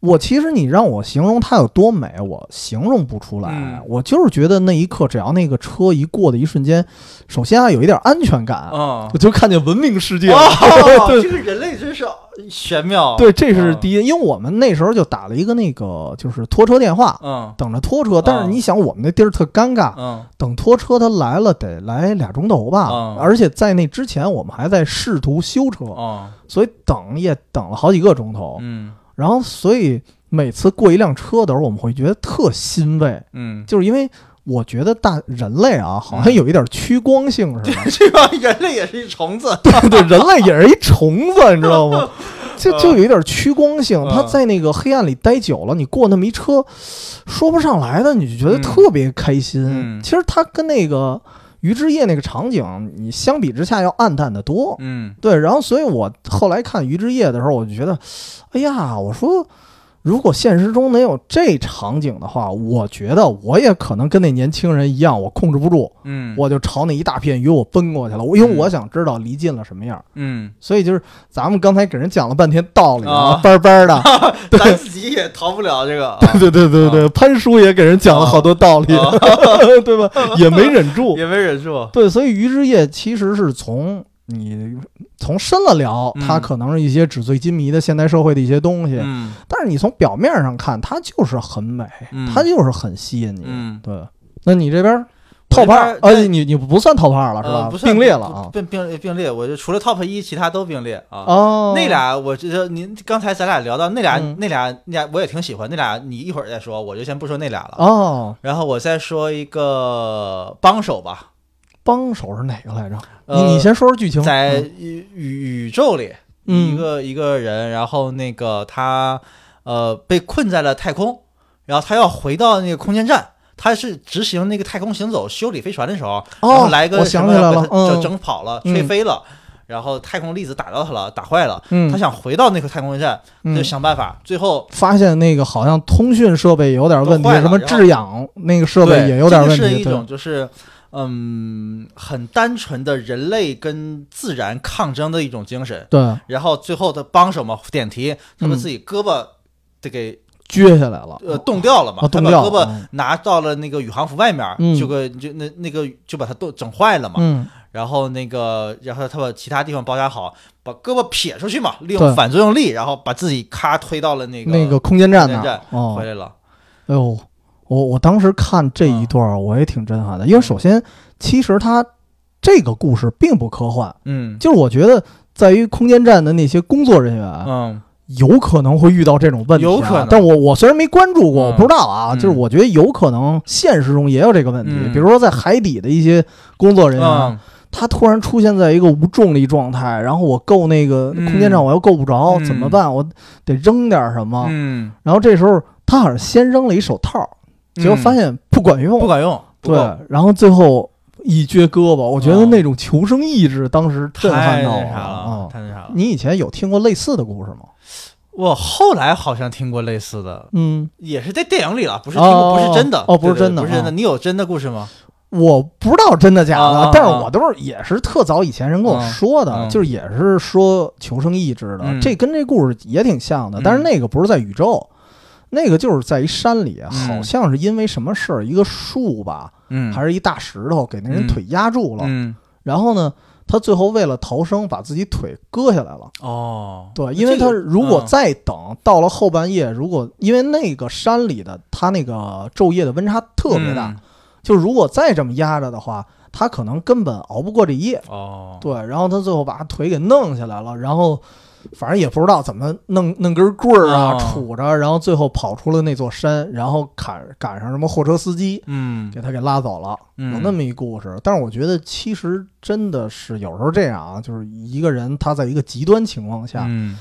我其实你让我形容它有多美，我形容不出来。嗯我就是觉得那一刻，只要那个车一过的一瞬间，首先啊有一点安全感，嗯我就看见文明世界了。这个人类真是玄妙，对，这是嗯第一，因为我们那时候就打了一个那个就是拖车电话，嗯等着拖车。但是你想，我们那地儿特尴尬，嗯等拖车他来了得来俩钟头吧，嗯而且在那之前我们还在试图修车，哦所以等也等了好几个钟头。嗯然后所以每次过一辆车的时候，我们会觉得特欣慰，嗯，就是因为我觉得大人类啊，好像有一点趋光性似的，这帮人类也是一虫子，对对，人类也是一虫子，你知道吗？就就有一点趋光性，嗯。他在那个黑暗里待久了，你过那么一车，说不上来的，你就觉得嗯。特别开心。嗯。其实他跟那个鱼之夜那个场景，你相比之下要暗淡的多。嗯对，然后所以我后来看《鱼之夜》的时候，我就觉得，哎呀，我说。如果现实中能有这场景的话，我觉得我也可能跟那年轻人一样，我控制不住，嗯，我就朝那一大片鱼我奔过去了。我因为我想知道离近了什么样，嗯，所以就是咱们刚才给人讲了半天道理啊班班的，咱自己也逃不了这个，对对对对对，潘叔也给人讲了好多道理，啊。对吧？也没忍住，也没忍住，对，所以鱼之夜其实是从你从深了聊，嗯它可能是一些纸醉金迷的现代社会的一些东西，嗯但是你从表面上看，它就是很美，嗯它就是很吸引你。嗯，对，那你这边我 top 这二，呃，你你不算 top 二了是吧呃不？算并列了啊。并并并列，我就除了 top 一，其他都并列啊。哦，那俩，我觉得您刚才咱俩聊到那俩，嗯那俩，那俩我也挺喜欢。那俩你一会儿再说，我就先不说那俩了。哦，然后我再说一个帮手吧，帮手是哪个来着？呃你你先说说剧情。在嗯宇宇宇宙里，嗯一个一个人，然后那个他呃被困在了太空，然后他要回到那个空间站。他是执行那个太空行走、修理飞船的时候，然后哦，来个我什么想起来了，整跑了，嗯吹飞了，然后太空粒子打到他了，打坏了。嗯，他想回到那个太空站，他就嗯想办法，最后发现那个好像通讯设备有点问题什么制氧那个设备也有点问题。对一种就是嗯很单纯的人类跟自然抗争的一种精神。对，然后最后的帮手嘛，点题，他把嗯自己胳膊得给撅下来了。呃冻掉了嘛，哦，他冻掉把胳膊。拿到了那个宇航服外面，嗯就个就那那个就把它冻整坏了嘛。嗯，然后那个，然后他把其他地方包扎好，把胳膊撇出去嘛，利用反作用力，然后把自己咔推到了那个那个空间站那空间儿。哦回，来了。哎呦，我我当时看这一段儿，我也挺震撼的，因为首先，其实它这个故事并不科幻，嗯。就是我觉得在于空间站的那些工作人员，嗯。有可能会遇到这种问题、啊，有可能。但我我虽然没关注过，嗯。我不知道啊，嗯就是我觉得有可能现实中也有这个问题，嗯。比如说在海底的一些工作人员，嗯。他突然出现在一个无重力状态，然后我够那个嗯空间站我又够不着，嗯。怎么办？我得扔点什么。嗯，然后这时候他好像先扔了一手套，结果发现不管用，不管用，对，然后最后一撅胳膊，我觉得哦那种求生意志当时震撼太到我那啥了啊，！太那啥了。你以前有听过类似的故事吗？我后来好像听过类似的，嗯，也是在电影里了，不是听过，哦不是真的，哦不是真的不是真的。哦你有真的故事吗？我不知道真的假的，但是我都是也是特早以前人跟我说的，就是也是说求生意志的，嗯这跟这故事也挺像的，嗯但是那个不是在宇宙，那个就是在一山里，嗯。好像是因为什么事儿，一个树吧，嗯。还是一大石头给那人嗯。腿压住了，嗯。然后呢，他最后为了逃生，把自己腿割下来了。哦，对，因为他如果嗯。再等到了后半夜，如果因为那个山里的他那个昼夜的温差特别大，嗯。就如果再这么压着的话，他可能根本熬不过这一夜。哦，对，然后他最后把腿给弄下来了，然后反正也不知道怎么弄弄根棍儿啊，哦杵着，然后最后跑出了那座山，然后赶赶上什么货车司机嗯。给他给拉走了，嗯。有那么一故事。但是我觉得其实真的是有时候这样啊，就是一个人他在一个极端情况下，嗯。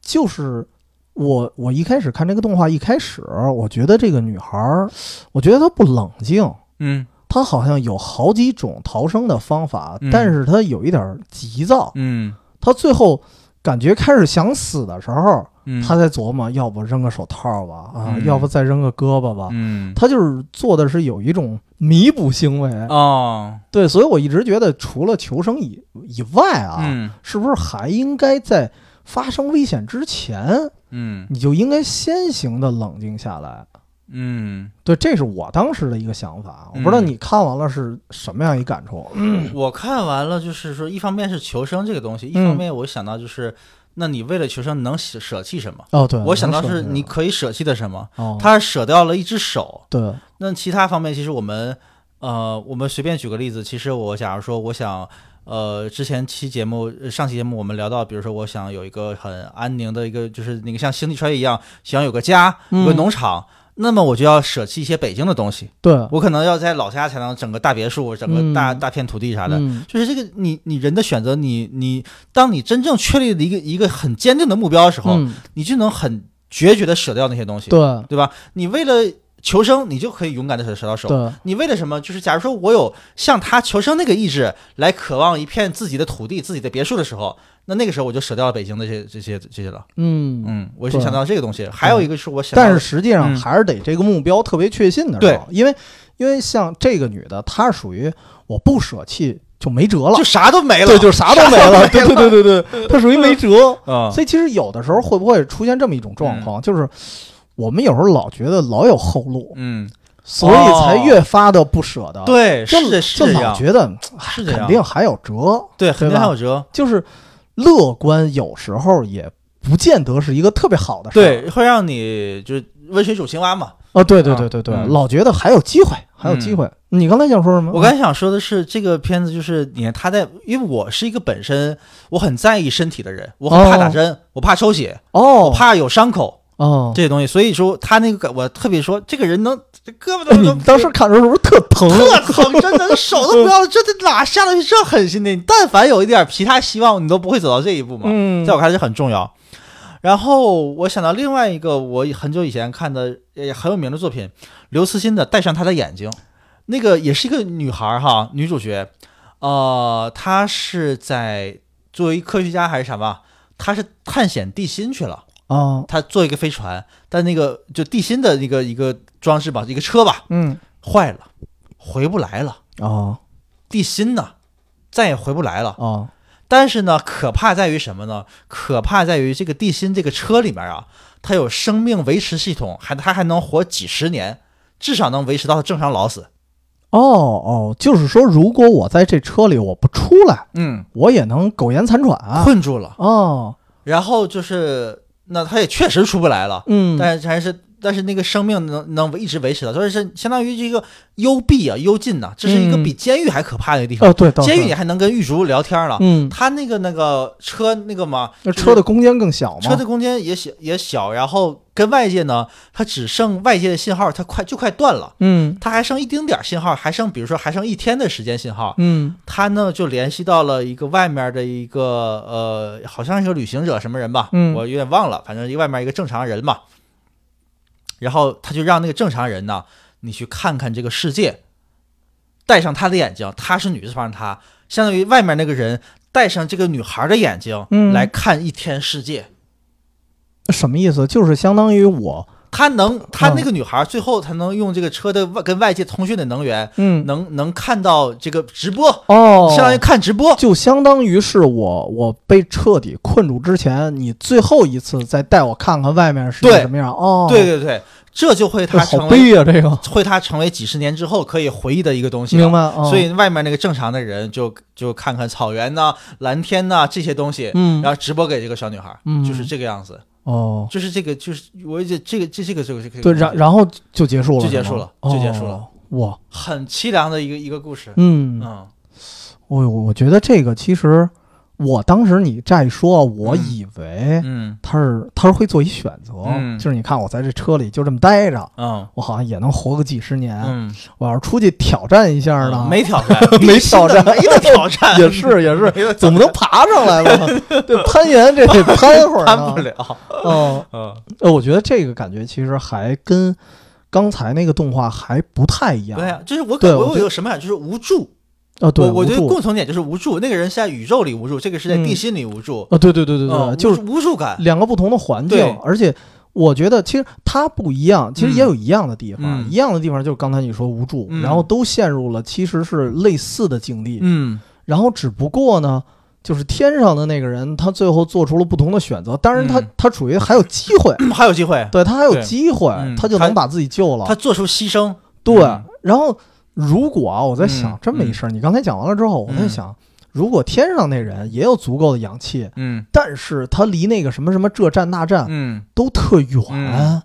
就是我我一开始看这个动画，一开始我觉得这个女孩儿，我觉得她不冷静。嗯。她好像有好几种逃生的方法，嗯。但是她有一点急躁。嗯。她最后感觉开始想死的时候，嗯，她在琢磨，要不扔个手套吧，啊，嗯。要不再扔个胳膊吧。嗯。他就是做的是有一种弥补行为，哦。对，所以我一直觉得，除了求生以以外啊，嗯。是不是还应该在发生危险之前，嗯。你就应该先行的冷静下来？嗯，对，这是我当时的一个想法，我不知道嗯你看完了是什么样一感触。我看完了，就是说，一方面是求生这个东西，一嗯方面我想到就是，那你为了求生能舍舍弃什么？哦，对，我想到是你可以舍弃的什么？哦，他舍掉了一只手，对，那其他方面，其实我们，呃，我们随便举个例子，其实我假如说，我想，呃，之前期节目、呃上期节目我们聊到，比如说，我想有一个很安宁的一个，就是那个像星际穿越一样，想有个家，有个嗯农场，那么我就要舍弃一些北京的东西，对，我可能要在老家才能整个大别墅，整个大、嗯大片土地啥的。嗯，就是这个，你你人的选择，你你，当你真正确立了一个一个很坚定的目标的时候，嗯，你就能很决绝的舍掉那些东西，对，对吧？你为了求生，你就可以勇敢的舍舍到手。你为了什么？就是假如说我有像他求生那个意志，来渴望一片自己的土地、自己的别墅的时候，那那个时候我就舍掉了北京的这些这些这些了。嗯。嗯，我是想到这个东西。还有一个是我想到，但是实际上嗯还是得这个目标特别确信的时候，因为因为像这个女的，她是属于我不舍弃就没辙了就，啥都没了，对，就啥都没了，对对对对对，她属于没辙。嗯，所以其实有的时候会不会出现这么一种状况，就是我们有时候老觉得老有后路，嗯，所以才越发的不舍得。，对，就是的，是就老这样，觉得哎是肯定还有辙，对，肯定还有辙。就是乐观有时候也不见得是一个特别好的事儿。对，会让你就是温水煮青蛙嘛。哦，对对啊对对对，嗯老觉得还有机会，还有机会。你刚才想说什么？我刚才想说的是，这个片子就是你看他在，因为我是一个本身我很在意身体的人，我很怕打针，我怕抽血，哦，我怕有伤口哦，这些东西，所以说他那个我特别说，这个人能这胳膊都哎你能当时看的时候是不是特疼？特疼，真的手都不要了，这这哪下得去这狠心的？你但凡有一点其他希望，你都不会走到这一步嘛。嗯，在我看来是很重要。然后我想到另外一个我很久以前看的也很有名的作品，刘慈欣的《戴上他的眼睛》，那个也是一个女孩儿哈，女主角，呃，她是在作为科学家还是什么？她是探险地心去了，啊，他坐一个飞船，但那个就地心的一个一个装置吧，一个车吧嗯，坏了，回不来了，啊地心呢再也回不来了。啊，但是呢，可怕在于什么呢？可怕在于这个地心这个车里面啊，它有生命维持系统，还它还能活几十年，至少能维持到它正常老死。哦哦，就是说，如果我在这车里我不出来，嗯，我也能苟延残喘啊。困住了。哦，然后就是，那他也确实出不来了，嗯，但是还是。但是那个生命能能一直维持的，所以是相当于这个幽闭啊、幽禁呐、这是一个嗯比监狱还可怕的一个地方。监狱你还能跟狱卒聊天了，嗯，他那个那个车那个嘛，那就是车的空间更小嘛。车的空间也小也小，然后跟外界呢，它只剩外界的信号，它快就快断了，嗯。它还剩一丁点儿信号，还剩比如说还剩一天的时间信号，嗯。他呢就联系到了一个外面的一个呃，好像是个旅行者什么人吧，嗯。我有点忘了，反正一外面一个正常人嘛，然后他就让那个正常人呢，你去看看这个世界，戴上他的眼睛，他是女的，反正他，相当于外面那个人戴上这个女孩的眼睛、嗯来看一天世界。什么意思？就是相当于我，他能，他嗯那个女孩最后才能用这个车的外跟外界通讯的能源，嗯，能能看到这个直播，哦，相当于看直播。就相当于是我我被彻底困住之前，你最后一次再带我看看外面是什么样。哦，对，对对，这就会这他成为会他成为几十年之后可以回忆的一个东西。明白？哦、所以外面那个正常的人就就看看草原呐、蓝天呐、这些东西，嗯，然后直播给这个小女孩，嗯。就是这个样子，哦，就是这个，就是我这这个这这个这个这个对，然然后就结束了，就结束了就结束了。哦哇，很凄凉的一个一个故事。嗯，嗯我我觉得这个其实，我当时你这样一说，我嗯以为嗯他是他是会做一选择，嗯就是你看我在这车里就这么待着，嗯我好像也能活个几十年。嗯，我要是出去挑战一下呢，没挑战，没挑战没得挑战，也是也是，没得总不能爬上来吧？对，攀岩这得攀会儿呢攀不。了。哦，嗯呃，我觉得这个感觉其实还跟刚才那个动画还不太一样。对呀，就是我感觉得有什么感觉，就是无助。啊，对，我我觉得共同点就是无助。那个人是在宇宙里无助，这个是在地心里无助。啊，对对对对对，嗯就是无助感。两个不同的环境，而且我觉得其实它不一样，其实也嗯有一样的地方，嗯一样的地方就是刚才你说无助，嗯然后都陷入了其实是类似的境地，嗯然后只不过呢。就是天上的那个人，他最后做出了不同的选择。当然他，嗯他处于还有机会，还有机会，对他还有机会，嗯他他就能把自己救了。他做出牺牲。对嗯，然后如果啊，我在想嗯这么一事儿，你刚才讲完了之后，我在嗯。想，如果天上那人也有足够的氧气，嗯。但是他离那个什么什么这站那站嗯。都特远嗯，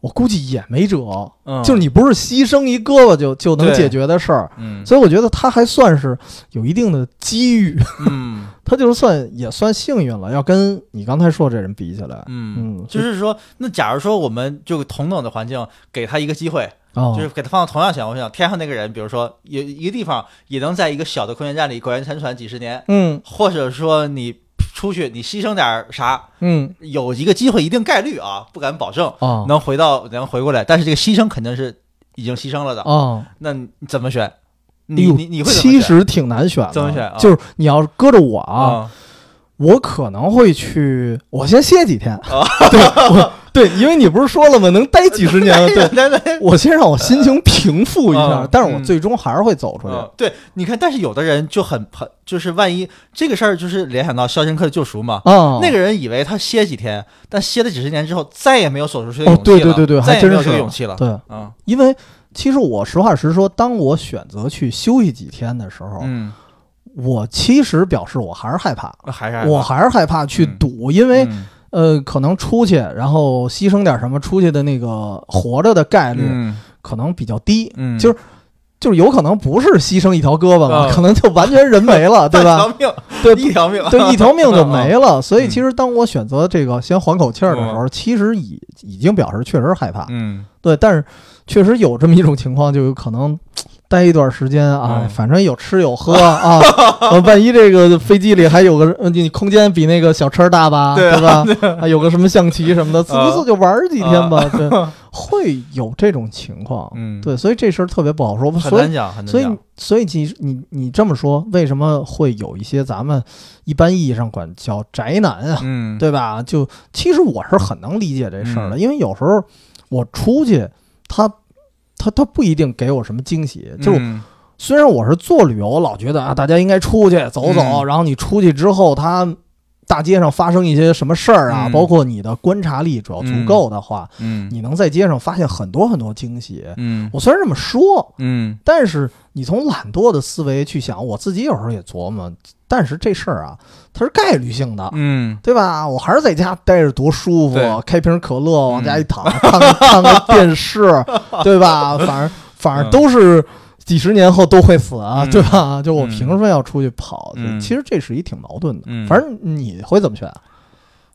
我估计也没辙。嗯，就是你不是牺牲一胳膊就就能解决的事儿，嗯。所以我觉得他还算是有一定的机遇，嗯他就是算也算幸运了。要跟你刚才说这人比起来，嗯，嗯，就是说，那假如说我们就同等的环境给他一个机会，哦，就是给他放到同样情况下，天上那个人，比如说有一个地方也能在一个小的空间站里苟延残喘几十年，嗯或者说你出去你牺牲点儿啥，嗯有一个机会，一定概率啊，不敢保证啊能回到能回过来，但是这个牺牲肯定是已经牺牲了的。哦，那你怎么选？你你你？其实挺难选的，怎么选啊就是你要是搁着我啊，啊我可能会去，我先歇几天。啊 对，我对，因为你不是说了吗？能待几十年 了。对，对对。我先让我心情平复一下，嗯但是我最终还是会走出去。嗯，对，你看，但是有的人就很很，就是万一这个事儿，就是联想到《肖申克的救赎》嘛。啊，那个人以为他歇几天，但歇了几十年之后，再也没有走出去的哦勇气了。对对对对还再也没有勇气了。对，嗯因为其实我实话实说，当我选择去休息几天的时候，嗯，我其实表示我还是害怕，我还是害怕去嗯。赌，因为嗯。呃，可能出去然后牺牲点什么，出去的那个活着的概率嗯。可能比较低。嗯，就是就是有可能不是牺牲一条胳膊了，嗯可能就完全人没了，对吧？一条命，对一条命，对，一条命就没了。所以嗯其实当我选择这个先缓口气儿的时候，其实已已经表示确实害怕。嗯对，但是确实有这么一种情况，就有可能待一段时间啊，嗯反正有吃有喝啊，呃万一这个飞机里还有个空间比那个小车大吧，对啊吧？还有个什么象棋什么的，啊呲呲就玩儿几天吧，对，会有这种情况。嗯，对，所以这事儿特别不好说。所以很难讲，很难所以讲，所以你你你这么说，为什么会有一些咱们一般意义上管叫宅男啊？嗯，对吧？就其实我是很能理解这事儿的，嗯因为有时候我出去，他他他不一定给我什么惊喜。就嗯。虽然我是做旅游，老觉得啊，大家应该出去走走，嗯。然后你出去之后，他大街上发生一些什么事儿啊，嗯。包括你的观察力主要足够的话，嗯。你能在街上发现很多很多惊喜。嗯。我虽然这么说，嗯。但是你从懒惰的思维去想，我自己有时候也琢磨，但是这事儿啊，它是概率性的，嗯对吧？我还是在家待着多舒服，开瓶可乐往家一躺，看个电视，对吧？反正反正都是几十年后都会死啊，嗯对吧？就我嗯凭什么要出去跑？其实这是一挺矛盾的。嗯反正你会怎么选啊？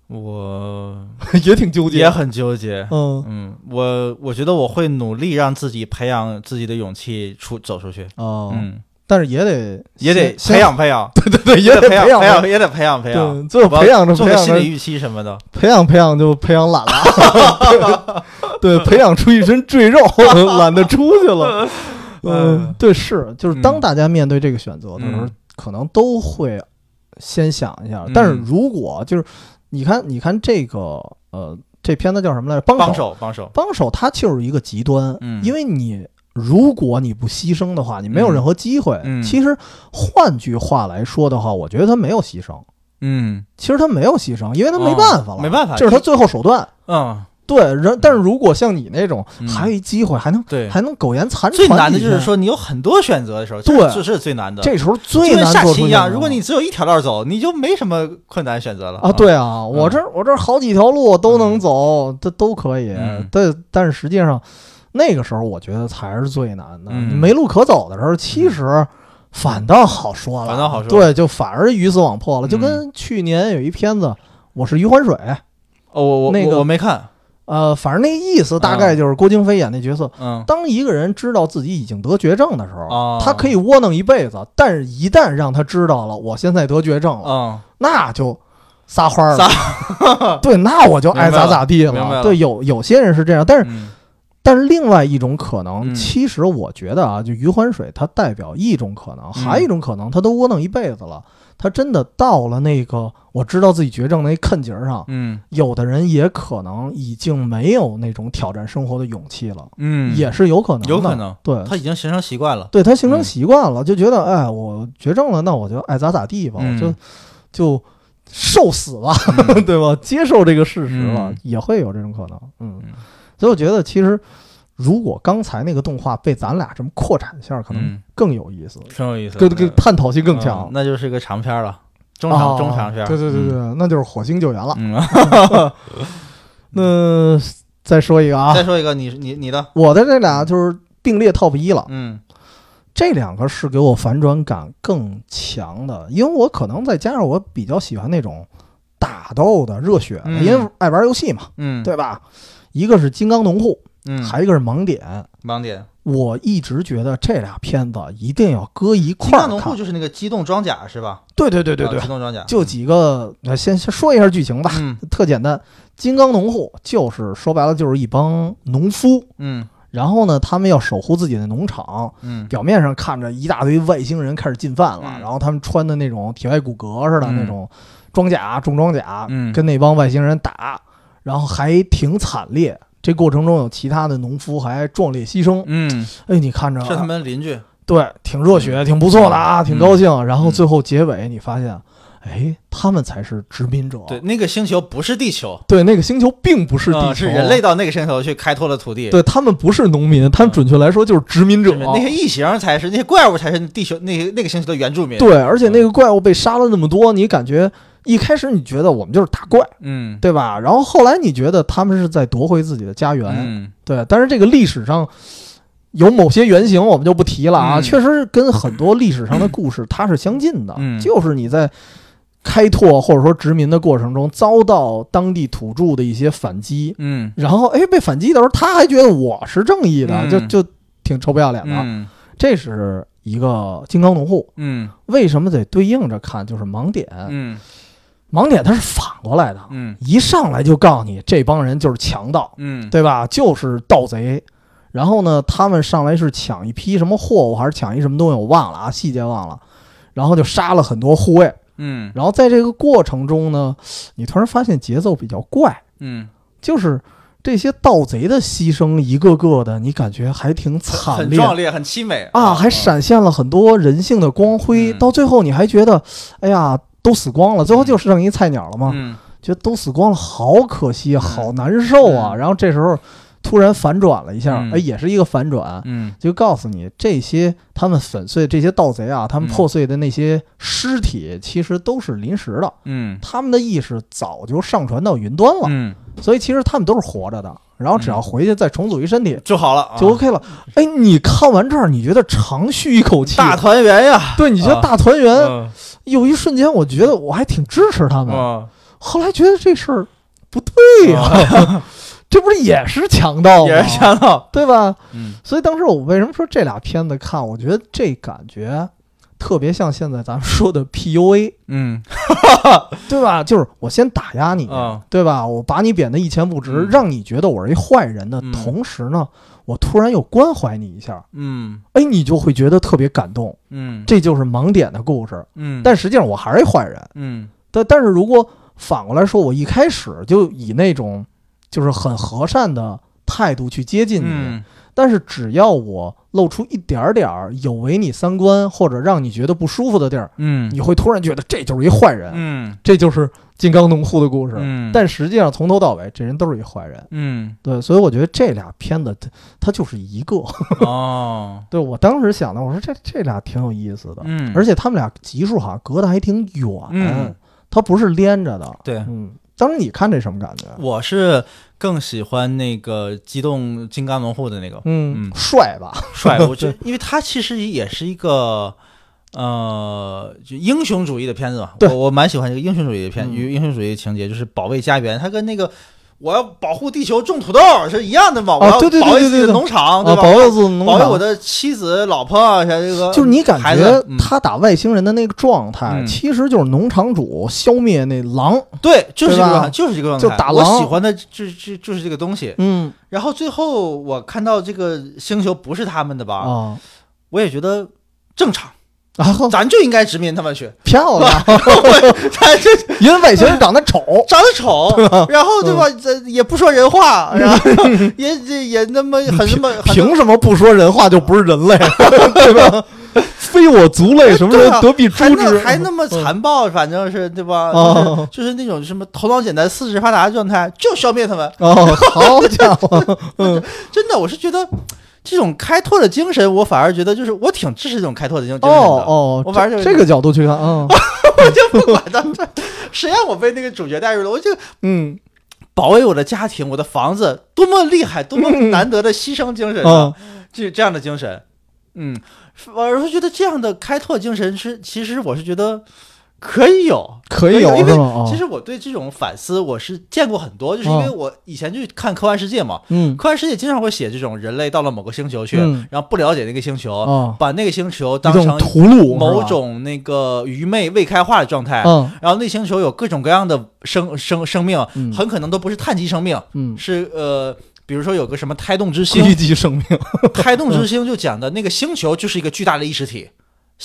我 也挺纠结也很纠结。嗯嗯，我我觉得我会努力让自己培养自己的勇气出走出去。哦，嗯，但是也得也得培，养培养，对对对，也得得培培养培养，也得培养培养。对，最后培养着做培养心理预期什么的。培养培养就培养懒了，对，培养出一身赘肉，懒得出去了。嗯，对，是，就是当嗯大家面对这个选择的时候，嗯可能都会先想一下。嗯但是如果就是你看，你看这个呃，这片子叫什么来着？帮帮手，帮手。帮手，它就是一个极端，嗯因为你。如果你不牺牲的话，你没有嗯任何机会。嗯其实换句话来说的话，我觉得他没有牺牲。嗯其实他没有牺牲，因为他没办法了，哦没办法这是他最后手段。嗯，对，人但是如果像你那种，嗯还有一机会，还能对。还能苟延残喘，最难的就是，说你有很多选择的时候，对这是最难的。这时候最跟难做出下棋一样，如果你只有一条道走，你就没什么困难选择了啊，对啊，我这我这好几条路都能走，这都可以。嗯但但是实际上，那个时候我觉得才是最难的。嗯。没路可走的时候，其实反倒好说了，反倒好说。对，就反而鱼死网破了。就嗯跟去年有一片子《我是余欢水》，哦，我我那个我我没看，呃，反正那个意思大概就是郭京飞演那角色。嗯。当一个人知道自己已经得绝症的时候，哦他可以窝囊一辈子，但是一旦让他知道了我现在得绝症了，嗯。那就撒欢儿了。对，那我就爱咋咋地了。对，有有些人是这样，但是嗯但是另外一种可能，嗯。其实我觉得啊，就余欢水它代表一种可能，嗯。还有一种可能，他都窝囊一辈子了，他真的到了那个我知道自己绝症那坎节儿上，嗯。有的人也可能已经没有那种挑战生活的勇气了，嗯，也是有可能的，有可能，对。他已经形成习惯了。对他形成嗯。习惯了，就觉得哎，我绝症了，那我就爱咋咋地吧，嗯。我就就受死了，嗯。对吧？接受这个事实了，嗯。也会有这种可能。嗯。嗯，所以我觉得其实如果刚才那个动画被咱俩这么扩展一下，可能嗯，更有意思，挺有意思的，更更探讨性更强嗯。那就是个长片了，中啊长中长片。对对对对，那就是火星救援了。嗯，那再说一个啊再，说一个，你你你的，我的这俩就是并列 top 一了。嗯这两个是给我反转感更强的，因为我可能再加上我比较喜欢那种打斗的、热血因为爱玩游戏嘛，嗯，对吧？一个是《金刚农户》，嗯，还有一个是《盲点》。盲点。我一直觉得这俩片子一定要搁一块儿看。刚农户就是那个机动装甲是吧？对对对对对啊机，动装甲就几个，呃先先说一下剧情吧，嗯特简单。金刚农户就是说白了就是一帮农夫，嗯然后呢，他们要守护自己的农场，嗯表面上看着一大堆外星人开始进犯了，嗯然后他们穿的那种铁外骨骼似的、嗯那种装甲、重装甲，嗯跟那帮外星人打，然后还挺惨烈。这过程中有其他的农夫还壮烈牺牲，嗯，哎，你看着是他们邻居。对，挺热血，挺不错的啊，嗯挺高兴。然后最后结尾你发现，哎，他们才是殖民者。对，那个星球不是地球，对，那个星球并不是地球，啊是人类到那个星球去开拓了土地。对他们不是农民，他们准确来说就是殖民者。那些异形才是那些怪物才是地球那个那个星球的原住民。，对，而且那个怪物被杀了那么多，你感觉一开始你觉得我们就是打怪，嗯对吧？然后后来你觉得他们是在夺回自己的家园，嗯对。但是这个历史上有某些原型，我们就不提了啊。嗯确实跟很多历史上的故事它是相近的，嗯就是你在开拓或者说殖民的过程中遭到当地土著的一些反击，嗯然后哎被反击的时候，他还觉得我是正义的，嗯就就挺臭不要脸的。嗯这是一个金刚农户，嗯为什么得对应着看？就是盲点，嗯盲点它是反过来的，嗯一上来就告诉你这帮人就是强盗，嗯对吧？就是盗贼。然后呢，他们上来是抢一批什么货物，还是抢一什么东西，我忘了啊，细节忘了。然后就杀了很多护卫。嗯然后在这个过程中呢，你突然发现节奏比较怪，嗯，就是这些盗贼的牺牲一个个的，你感觉还挺惨烈很壮烈，很凄美啊，还闪现了很多人性的光辉。嗯到最后你还觉得，哎呀，都死光了，最后就剩一菜鸟了嘛？嗯觉得都死光了，好可惜，啊，好难受啊。嗯然后这时候突然反转了一下，嗯哎，也是一个反转，嗯就告诉你这些他们粉碎这些盗贼啊，他们嗯破碎的那些尸体其实都是临时的，嗯他们的意识早就上传到云端了，嗯，所以其实他们都是活着的。然后只要回去再重组一身体就好了，就 OK 了。哎，你看完这儿，你觉得长吁一口气，大团圆呀，对，你觉得啊大团圆？嗯有一瞬间，我觉得我还挺支持他们。嗯后来觉得这事儿不对呀、这不是也是强盗吗？也是强盗，对吧？嗯所以当时我为什么说这俩片子看，我觉得这感觉特别像现在咱们说的 PUA，嗯。对吧？就是我先打压你，嗯对吧？我把你贬得一钱不值，嗯。让你觉得我是一坏人的嗯。同时呢，我突然又关怀你一下，嗯。哎，你就会觉得特别感动。嗯。这就是盲点的故事，嗯，但实际上我还是一坏人。嗯。但但是如果反过来说，我一开始就以那种就是很和善的态度去接近你，嗯但是只要我露出一点点儿有违你三观或者让你觉得不舒服的地儿，嗯你会突然觉得这就是一坏人，嗯这就是金刚农户的故事。嗯，但实际上从头到尾，这人都是一坏人。嗯对，所以我觉得这俩片子它它就是一个。哦 对我当时想的，我说这这俩挺有意思的，嗯，而且他们俩集数好像隔得还挺远，嗯它不是连着的。对嗯，当时你看这什么感觉？我是更喜欢那个机动金刚龙户的那个。嗯嗯，帅吧？帅，我觉得 因为他其实也是一个。呃，就英雄主义的片子嘛，对。我我蛮喜欢这个英雄主义的片，嗯。英雄主义情节就是保卫家园，他跟那个我要保护地球种土豆是一样的嘛，我要对对对保卫自己的农场，啊，对吧？保卫自己农场保卫我的妻子、老婆啊，像这个就是你感觉嗯他打外星人的那个状态，嗯其实就是农场主消灭那狼。对，就是这个就是这个状态。就打狼我喜欢的就就就是这个东西。嗯然后最后我看到这个星球不是他们的吧，啊我也觉得正常，啊，咱就应该殖民他们去。漂亮！咱这 因为外星人长得丑，长得丑，然后对吧？这也不说人话，然后也也也那么很那么很凭什么不说人话就不是人类？对吧？非我族类，什么人得必诛还那之？还那么残暴，反正是对吧？哦就是就是那种什么头脑简单、四肢发达的状态，就消灭他们。哦，好家伙！嗯真的，我是觉得这种开拓的精神，我反而觉得就是我挺支持这种开拓的精神的。哦，我反正就这这个角度去看，嗯 我就不管他，这 谁让我被那个主角带入了，我就嗯保卫我的家庭、我的房子，多么厉害，多么难得的牺牲精神嗯，啊！这这样的精神，嗯，我是觉得这样的开拓精神是，其实我是觉得可以有，可以有因为其实我对这种反思我是见过很多，就是因为我以前就看科幻世界嘛，嗯。科幻世界经常会写这种人类到了某个星球去，嗯。然后不了解那个星球，哦，把那个星球当成屠戮，某种那个愚昧未开化的状态，嗯。然后那星球有各种各样的生生生命，嗯。很可能都不是碳基生命，嗯，是呃，比如说有个什么胎动之星，低级生命。胎动之星就讲的那个星球就是一个巨大的意识体，星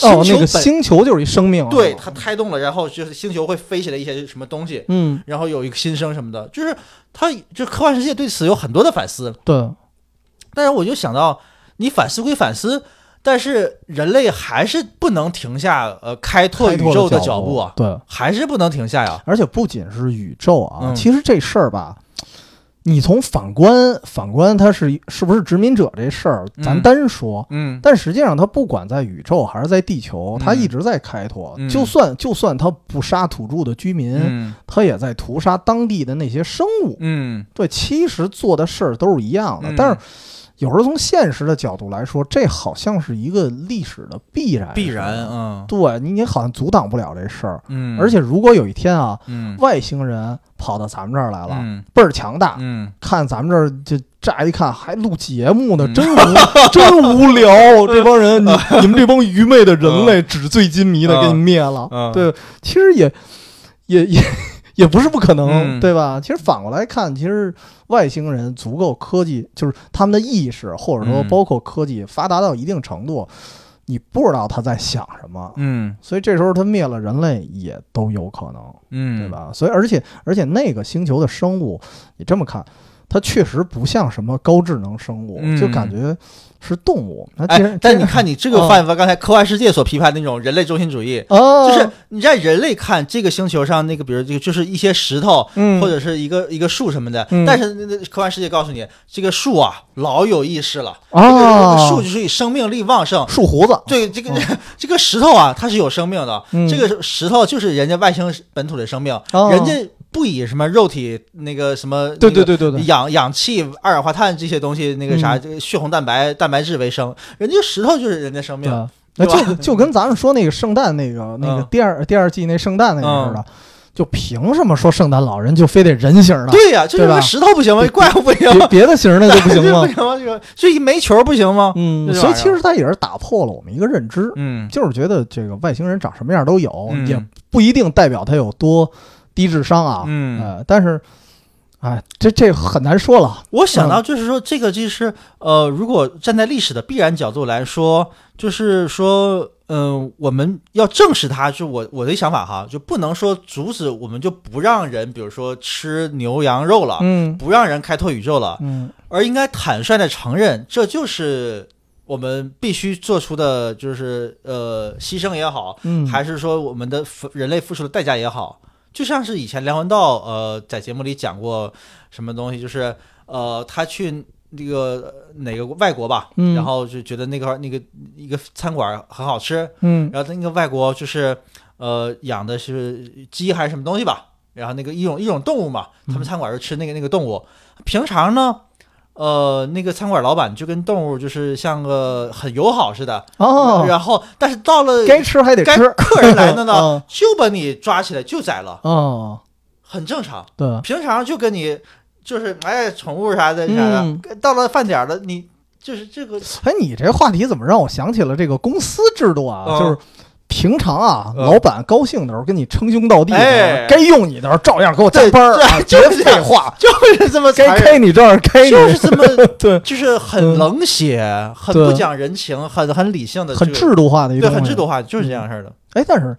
哦，那个星球就是一生命，对它胎动了，然后就是星球会飞起来一些什么东西，嗯。然后有一个新生什么的，就是它就科幻世界对此有很多的反思，对，但是我就想到，你反思归反思。但是人类还是不能停下呃开拓宇宙的脚脚步啊，对，还是不能停下呀。而且不仅是宇宙啊，嗯。其实这事儿吧，你从反观反观他是是不是殖民者这事儿，咱嗯单说。嗯但实际上，他不管在宇宙还是在地球，它嗯一直在开拓。嗯就算就算他不杀土著的居民，嗯它也在屠杀当地的那些生物。嗯对，其实做的事儿都是一样的。嗯但是有时候从现实的角度来说，这好像是一个历史的必然，必然，嗯。对你你好像阻挡不了这事儿。嗯，而且如果有一天啊，嗯。外星人跑到咱们这儿来了，嗯。倍儿强大，嗯。看咱们这儿就乍一看还录节目呢，真无 真无聊。这帮人，你 你们这帮愚昧的人类，纸醉金迷的嗯给你灭了。嗯。对，其实也也也也不是不可能，嗯对吧？其实反过来看，其实外星人足够科技，就是他们的意识或者说嗯包括科技发达到一定程度，你不知道他在想什么。嗯所以这时候他灭了人类也都有可能，嗯，对？吧？所以而且而且那个星球的生物，你这么看，它确实不像什么高智能生物，嗯就感觉是动物。哎，但你看你这个反映了刚才科幻世界所批判的那种人类中心主义，啊，就是你在人类看这个星球上那个，比如这个就是一些石头。嗯，或者是一个一个树什么的，嗯但是那那科幻世界告诉你，这个树啊老有意识了，这啊，个树就是以生命力旺盛。树胡子，对这个、这个石头啊，它是有生命的，嗯这个石头就是人家外星本土的生命，哦人家不以什么肉体那个什么对那个对对对对，氧氧气、二氧化碳这些东西，那个啥，嗯这个血红蛋白、蛋白质为生，人家石头就是人家生命。对，那就就跟咱们说那个圣诞那个那个嗯第二第二季那圣诞那个似的嗯，就凭什么说圣诞老人就非得人形的？对呀、就是个石头不行吗？怪物不行别吗？别的形的就不行吗 这不？行吗？这个就一煤球不行吗？所以其实它也是打破了我们一个认知，嗯就是觉得这个外星人长什么样都有，嗯也不一定代表他有多低智商啊。嗯，呃，但是，哎，这这很难说了。我想到就是说，这个就是呃，如果站在历史的必然角度来说，就是说，嗯、我们要正视它，就我我的想法哈，就不能说阻止我们就不让人，比如说吃牛羊肉了，嗯不让人开拓宇宙了，嗯而应该坦率的承认，这就是我们必须做出的，就是呃牺牲也好，嗯，还是说我们的付人类付出的代价也好，就像是以前梁文道呃在节目里讲过什么东西，就是呃他去那个呃哪个外国吧，嗯然后就觉得那个那个一个餐馆很好吃，嗯然后那个外国就是呃养的是鸡还是什么东西吧，然后那个一种一种动物嘛，他们餐馆就吃那个那个动物，平常呢。呃，那个餐馆老板就跟动物就是像个很友好似的，哦，然后但是到了该吃还得吃。客人来了呢，嗯就把你抓起来就宰了，哦，很正常。对，平常就跟你就是哎宠物啥的啥的，嗯到了饭点了，你就是这个哎，你这话题怎么让我想起了这个公司制度啊？嗯就是平常啊，嗯。老板高兴的时候跟你称兄道弟该用你的时候照样给我加班儿对啊，别 就是这样废话，就是这么该开你这儿开，就是这么对，就是很冷血、很不讲人情、很很理性的、很制度化的一对，个对很制度化，就是这样式儿的。哎，但是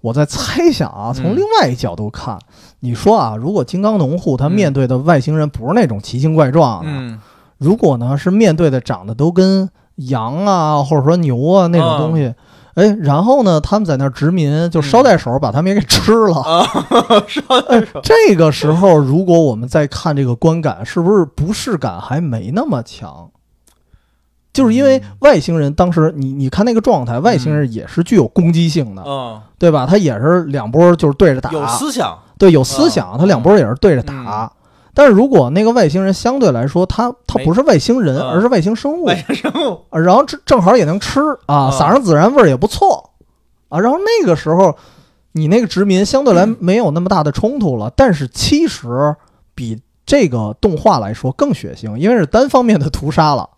我在猜想啊，从嗯另外一角度看，你说啊，如果金刚农户他嗯面对的外星人不是那种奇形怪状的，嗯。如果呢是面对的长得都跟羊啊或者说牛啊那种东西，哎，然后呢他们在那儿殖民，就捎带手把他们也给吃了。啊，说哎，这个时候如果我们再看这个观感，是不是不适感还没那么强？就是因为外星人当时你你看那个状态，外星人也是具有攻击性的，嗯，对吧？他也是两波就是对着打，有思想，对有思想，他两波也是对着打。但是如果那个外星人相对来说，他他不是外星人，嗯而是外星生物，外星生物，啊然后正正好也能吃啊，嗯撒上孜然味儿也不错啊。然后那个时候，你那个殖民相对来嗯没有那么大的冲突了，但是其实比这个动画来说更血腥，因为是单方面的屠杀了。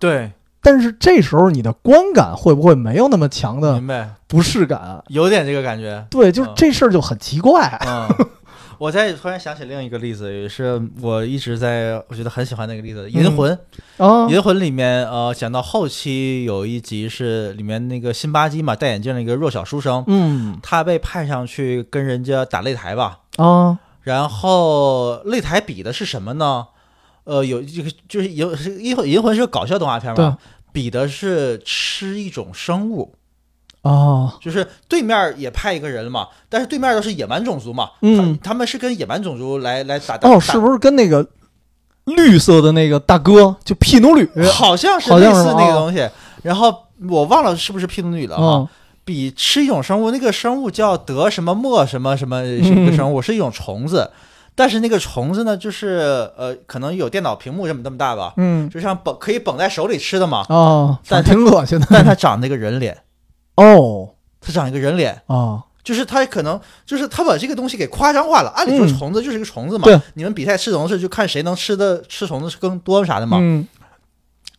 对，但是这时候你的观感会不会没有那么强的，不适感？有点这个感觉。对，就是嗯这事儿就很奇怪。嗯，我再突然想起另一个例子，也是我一直在我觉得很喜欢那个例子，《银魂》。哦，银魂》里面，呃，讲到后期有一集是里面那个辛巴基嘛，戴眼镜的一个弱小书生，嗯他被派上去跟人家打擂台吧。啊，然后擂台比的是什么呢？呃，有这个就是银是银魂银魂是个搞笑动画片嘛，比的是吃一种生物，啊，就是对面也派一个人了嘛，但是对面都是野蛮种族嘛，嗯他他们是跟野蛮种族来来打打哦，是不是跟那个绿色的那个大哥就匹努吕？好像是类似那个哦东西，然后我忘了是不是匹努女了哈。嗯比吃一种生物，那个生物叫德什么莫什么什么是一个生物，是一种虫子。但是那个虫子呢，就是呃，可能有电脑屏幕这么这么大吧，嗯就像绷可以绷在手里吃的嘛，哦，但挺恶心的。但它长那个人脸，哦它长一个人脸。啊，就是它可能就是它把这个东西给夸张化了。按理说嗯虫子就是一个虫子嘛，对你们比赛吃虫子就看谁能吃的吃虫子更多啥的嘛。嗯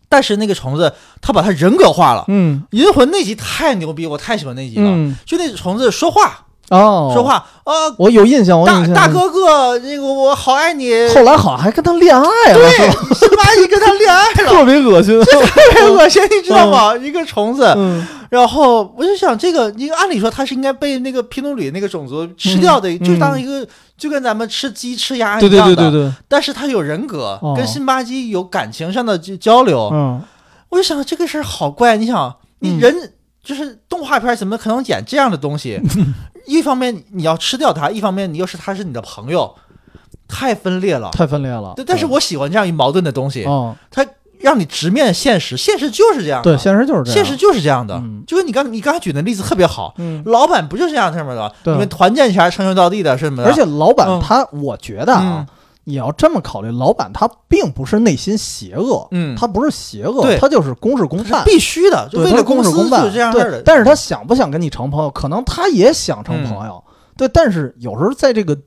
但是那个虫子它把它人格化了。嗯银魂那集太牛逼，我太喜欢那集了。嗯，就那虫子说话，哦，说，话，呃，我有印象。大大，哥哥，那个我好爱你。后来好像还跟他恋爱了，是吧？辛巴一跟他恋爱了，特别恶心。特别恶心，你知道吗？一个虫子，嗯然后我就想，这个你按理说它是应该被那个皮努里那个种族吃掉的，嗯就当一个就跟咱们吃鸡吃鸭对对一样的。对对对，但是它有人格，哦跟辛巴基有感情上的交交流。嗯我就想这个事儿好怪，你想，你嗯人、就是动画片怎么可能演这样的东西？一方面你要吃掉它，一方面你又是他是你的朋友，太分裂了。太分裂了。对，但是我喜欢这样一矛盾的东西，嗯，它让你直面现实，现实就是这样的。对，现实就是这样。现实就是这样的。嗯就跟你刚你刚才举的例子特别好，嗯，老板不就是这样这么的？对你们团建前称兄道弟的是什么的？而且老板嗯他，我觉得啊，你要这么考虑，老板他并不是内心邪恶，嗯，他不是邪恶，他就是公事公办。必须的，就，为了公事公办，就是这样的。对但是他想不想跟你成朋友，可能他也想成朋友，对。但是有时候在这个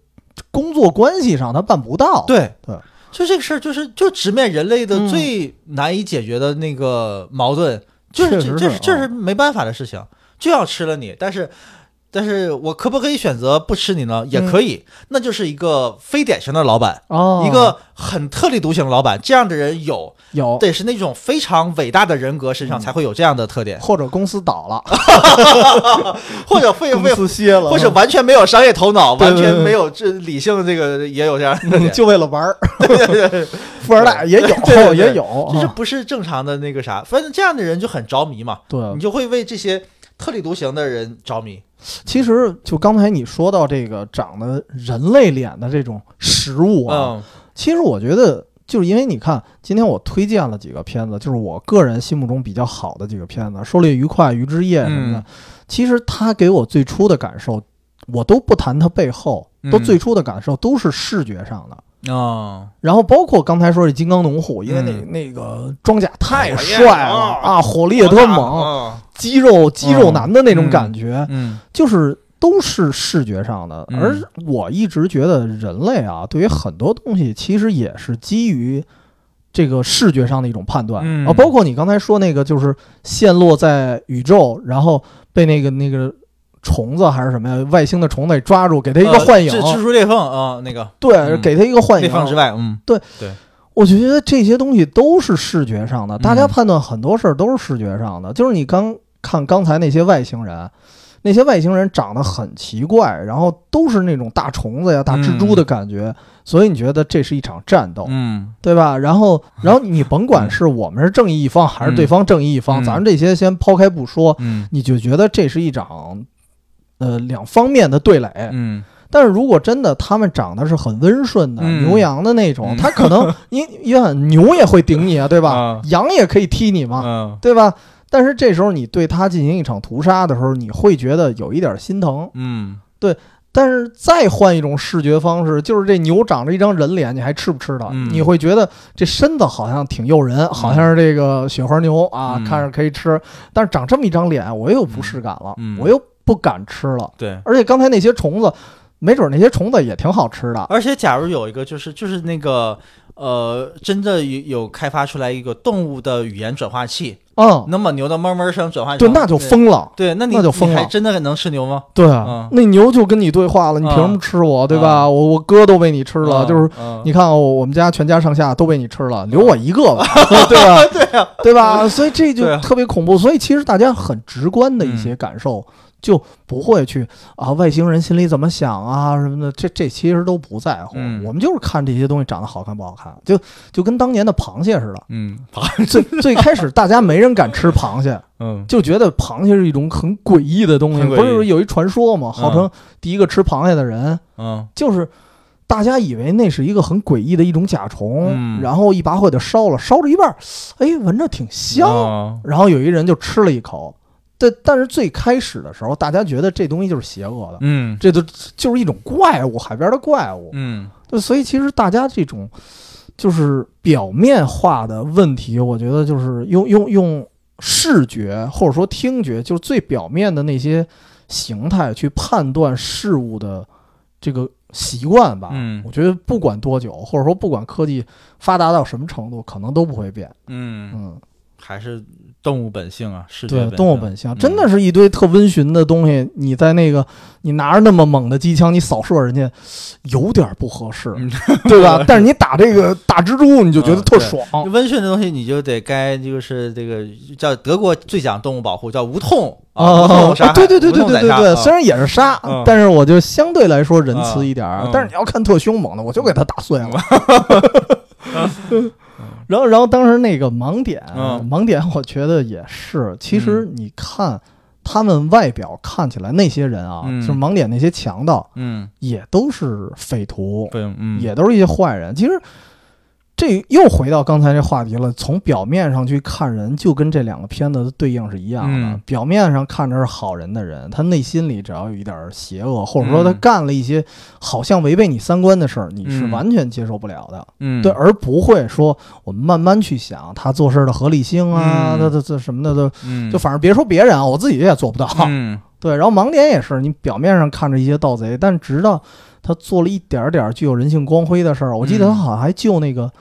工作关系上，他办不到。对对，就这个事儿，就是就直面人类的嗯最难以解决的那个矛盾，就是这 这是这啊是没办法的事情，就要吃了你，但是。但是我可不可以选择不吃你呢？也可以，那就是一个非典型的老板，嗯哦，一个很特立独行的老板。这样的人有，有，得是那种非常伟大的人格身上嗯。才会有这样的特点，或者公司倒了，或者会公会司歇了，或者完全没有商业头脑，完全没有这理性，这个也有这样的。就为了玩儿，对对对，富二代也有，对对对。也有，啊就是不是正常的那个啥，反正这样的人就很着迷嘛，对。你。就会为这些特立独行的人着迷。其实就刚才你说到这个长得人类脸的这种食物啊，嗯。其实我觉得，就是因为你看，今天我推荐了几个片子，就是我个人心目中比较好的几个片子，《狩猎愉快》《鱼之夜》什么的。嗯。其实它给我最初的感受，我都不谈它背后，都嗯。最初的感受都是视觉上的。啊，然后包括刚才说这金刚龙虎，因为那、嗯。那个装甲太帅了啊啊，火力也特猛，嗯肌肉肌肉男的那种感觉，嗯就是都是视觉上的。嗯。而我一直觉得人类啊，对于很多东西其实也是基于这个视觉上的一种判断、嗯。啊，包括你刚才说那个，就是陷落在宇宙，然后被那个那个虫子还是什么呀，外星的虫子给抓住，给他一个幻影，呃蜘蜘蛛裂缝啊，那个。对，嗯。给他一个幻影。裂缝之外，嗯。对，我觉得这些东西都是视觉上的，大家嗯判断很多事儿都是视觉上的。就是你刚看刚才那些外星人，那些外星人长得很奇怪，然后都是那种大虫子呀、大蜘蛛的感觉，所以你觉得这是一场战斗，嗯。对吧？然后，然后你甭管是我们是正义一方还是对方正义一方，嗯。咱们这些先抛开不说，嗯。你就觉得这是一场呃两方面的对垒。嗯。但是如果真的他们长得是很温顺的、嗯。牛羊的那种，嗯他可能 因因为牛也会顶你啊，对吧？啊。羊也可以踢你嘛，嗯。对吧？但是这时候你对它进行一场屠杀的时候，你会觉得有一点心疼。嗯对但是再换一种视觉方式，就是这牛长着一张人脸，你还吃不吃它？嗯你会觉得这身子好像挺诱人，好像是这个雪花牛啊，嗯看着可以吃。但是长这么一张脸，我又不适感了，嗯我又不敢吃了。对。而且刚才那些虫子，没准那些虫子也挺好吃的。而且，假如有一个就是就是那个呃，真的有有开发出来一个动物的语言转化器，嗯，能把牛的哞哞声转化成对，那就疯了。对，那你那就疯了真的能吃牛吗？对啊嗯，那牛就跟你对话了，你凭什么吃我？对吧？我我哥都被你吃了，嗯就是嗯你看我我们家全家上下都被你吃了，留我一个吧，对吧？对啊对吧？所以这就特别恐怖。所以其实大家很直观的一些感受，就不会去啊外星人心里怎么想啊什么的，这这其实都不在乎。嗯我们就是看这些东西长得好看不好看，就就跟当年的螃蟹似的。嗯最最开始大家没人敢吃螃蟹，嗯就觉得螃蟹是一种很诡异的东西。不是有一传说吗？号称第一个吃螃蟹的人。嗯就是大家以为那是一个很诡异的一种甲虫，嗯然后一把火就烧了，烧着一半儿，哎，闻着挺香。哦然后有一人就吃了一口，但但是最开始的时候，大家觉得这东西就是邪恶的，嗯这都就是一种怪物，海边的怪物。嗯对，所以其实大家这种就是表面化的问题，我觉得就是用用用视觉或者说听觉，就是最表面的那些形态去判断事物的这个习惯吧。嗯我觉得不管多久，或者说不管科技发达到什么程度，可能都不会变。嗯，嗯，还是动物本性啊，视觉对，动物本性嗯真的是一堆特温驯的东西。你在那个你拿着那么猛的机枪，你扫射人家，有点不合适，嗯对吧？但是你打这个大蜘蛛，你就觉得特爽。温驯的东西，你就得该就是这个叫德国最讲动物保护，叫无痛啊，对对对对对对对，虽然也是杀嗯，但是我就相对来说仁慈一点儿嗯嗯。但是你要看特凶猛的，我就给他打碎了。然后，然后当时那个盲点，嗯。盲点，我觉得也是。其实你看他们外表看起来那些人啊，嗯。就是盲点那些强盗，嗯，也都是匪徒，对，嗯，也都是一些坏人。其实这又回到刚才这话题了，从表面上去看人，就跟这两个片子的对应是一样的。嗯。表面上看着是好人的人，他内心里只要有一点邪恶，或者说他嗯。干了一些好像违背你三观的事儿，你是嗯完全接受不了的。嗯，对，而不会说我们慢慢去想他做事的合理性啊，嗯。他他这什么的都，嗯，就反正别说别人啊，我自己也做不到。嗯。对，然后盲点也是，你表面上看着一些盗贼，但直到他做了一点儿点儿具有人性光辉的事儿，我记得他嗯好像还救那个，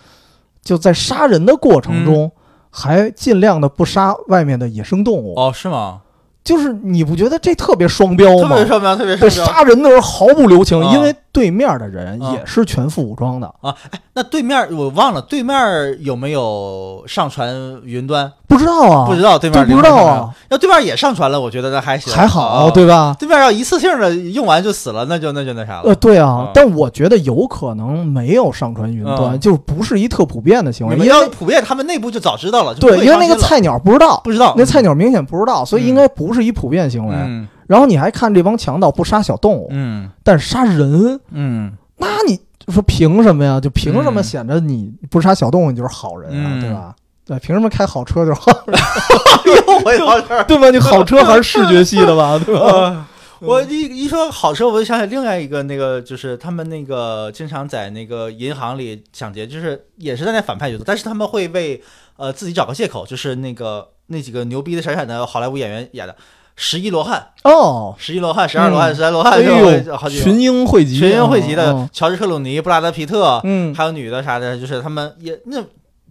就在杀人的过程中，还尽量的不杀外面的野生动物。哦，是吗？就是你不觉得这特别双标吗特别？双标，特别对，双标。杀人的时候毫不留情，啊因为对面的人啊也是全副武装的啊！哎，那对面我忘了，对面有没有上传云端？不知道啊，不知道对面不知道啊。要对面也上传了，我觉得那还行，还好，啊对吧？对面要一次性的用完就死了，那就那就那啥了呃，了。对啊啊，但我觉得有可能没有上传云端，嗯就不是一特普遍的行为，你要普遍，他们内部就早知道了。对，因为那个菜鸟不知道，不知道那菜鸟明显不知道，所以嗯应该不是一普遍行为。嗯然后你还看这帮强盗不杀小动物，嗯但是杀人，嗯那你说凭什么呀？就凭什么嗯显着你不杀小动物你就是好人啊，嗯对吧？对，凭什么开好车就是好人，又回到这儿。对吧？你好车还是视觉系的吧，对吧？呃我一一说好车，我就想起另外一个那个，就是他们那个经常在那个银行里抢劫，就是也是在那反派角色，但是他们会为呃自己找个借口，就是那个那几个牛逼的闪闪的好莱坞演员演的十一罗汉、哦，十一罗汉、十二罗汉、嗯。十三罗汉，哎就，好几群英汇集，群英汇集的嗯，乔治克鲁尼、布拉德皮特，嗯，还有女的啥的，就是他们也那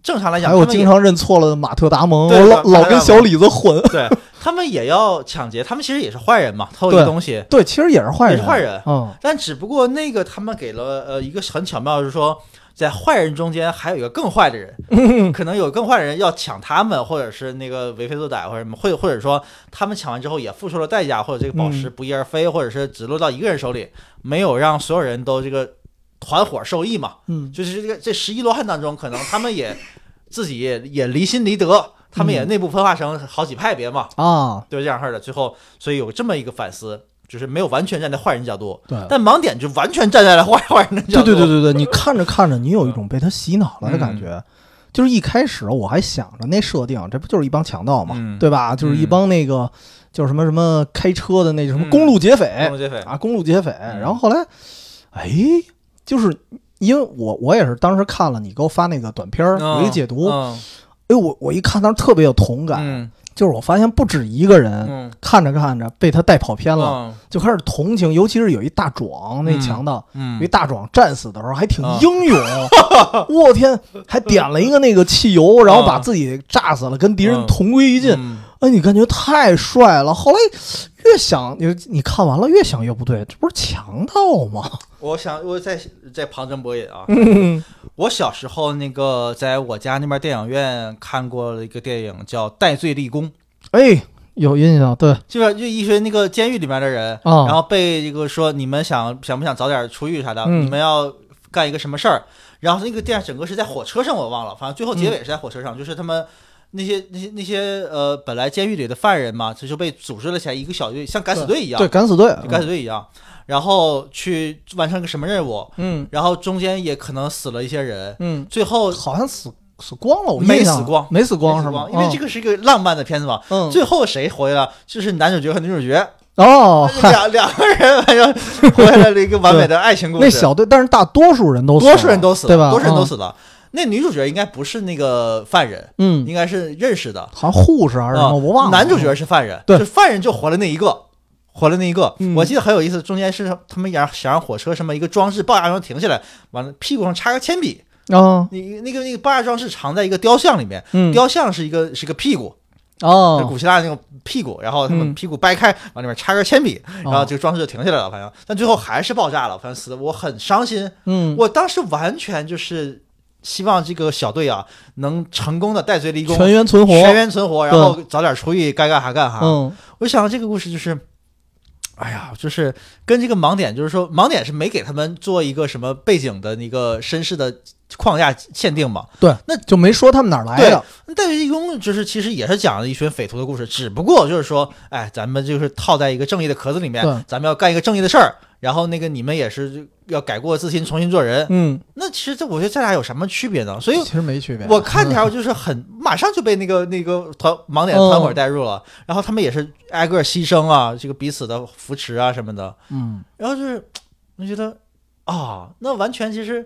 正常来讲，还有经常认错了马特达蒙，对我老老跟小李子混，对他们也要抢劫，他们其实也是坏人嘛，偷一个东西，对，其实也是坏人，也是坏人。嗯，但只不过那个他们给了呃一个很巧妙，就是说在坏人中间还有一个更坏的人，可能有更坏的人要抢他们，或者是那个为非作歹或者什么，或者或者说他们抢完之后也付出了代价，或者这个宝石不翼而飞，或者是只落到一个人手里，没有让所有人都这个团伙受益嘛。嗯，就是这个这十一罗汉当中，可能他们也自己也也离心离德，他们也内部分化成好几派别嘛，啊，对这样式儿的。最后，所以有这么一个反思，就是没有完全站在坏人角度，对。但盲点就完全站在了坏坏人的角度。对对对对对，你看着看着，你有一种被他洗脑了的感觉。嗯就是一开始我还想着那设定，这不就是一帮强盗嘛，嗯对吧？就是一帮那个，叫什么什么开车的那什么嗯公路劫匪、公路劫匪啊，公路劫匪。嗯然后后来，哎，就是因为我我也是当时看了你给我发那个短片儿，有一个解读，嗯哎，我我一看当时特别有同感，嗯就是我发现不止一个人、嗯。看着看着被他带跑偏了，嗯。就开始同情，尤其是有一大壮那嗯。强盗。嗯。有一大壮战死的时候还挺啊英勇，我天，还点了一个那个汽油，然后把啊自己炸死了，跟敌人嗯。同归于尽。嗯。哎，你感觉太帅了。后来越想，你你看完了越想越不对，这不是强盗吗？我想我在在旁征博引啊。嗯 我小时候那个在我家那边电影院看过了一个电影叫《戴罪立功》，哎，有印象，对就是就一群那个监狱里面的人，啊，然后被这个说你们想想不想早点出狱啥的，嗯你们要干一个什么事儿？然后那个电影整个是在火车上，我忘了，反正最后结尾是在火车上，就是他们那些那些那些呃本来监狱里的犯人嘛，他就被组织了起来一个小队，像敢死队一样，对敢死队，就敢死队一样，然后去完成个什么任务，嗯然后中间也可能死了一些人，嗯，最后好像死死光了，我没死光没死光是吗？因为这个是一个浪漫的片子嘛。嗯，最后谁活下来了？就是男主角和女主角，哦，两两个人反正活下来了一个完美的爱情故事。那小队，但是大多数人都死了多数人都死了，对吧？多数人都嗯死了。那女主角应该不是那个犯人，嗯，应该是认识的。好像护士还是什么，啊我忘了。男主角是犯人，对。就犯人就活了那一个，活了那一个。嗯。我记得很有意思，中间是他们想想让火车什么一个装置爆炸装停下来，完了屁股上插个铅笔，啊，你那个那个爆炸装置藏在一个雕像里面，嗯，雕像是一个是一个屁股，哦，古希腊那种屁股，然后他们嗯屁股掰开，往里面插根铅笔，然后哦这个装置就停下来了，反正但最后还是爆炸了，反正死的我很伤心。嗯，我当时完全就是希望这个小队啊能成功的戴罪立功，全员存活，全员存活，然后早点出狱，该干啥干啥。嗯。我想到这个故事就是，哎呀，就是跟这个盲点，就是说盲点是没给他们做一个什么背景的那个身世的框架限定嘛。对，那就没说他们哪儿来对的，戴罪立功就是其实也是讲了一群匪徒的故事，只不过就是说，哎，咱们就是套在一个正义的壳子里面，咱们要干一个正义的事儿，然后那个你们也是要改过自新，重新做人。嗯，那其实这我觉得这俩有什么区别呢？所以其实没区别。我看条就是很马上就被那个那个团盲点团伙带入了，然后他们也是挨个牺牲啊，这个彼此的扶持啊什么的，嗯，然后就是我觉得啊，那完全其实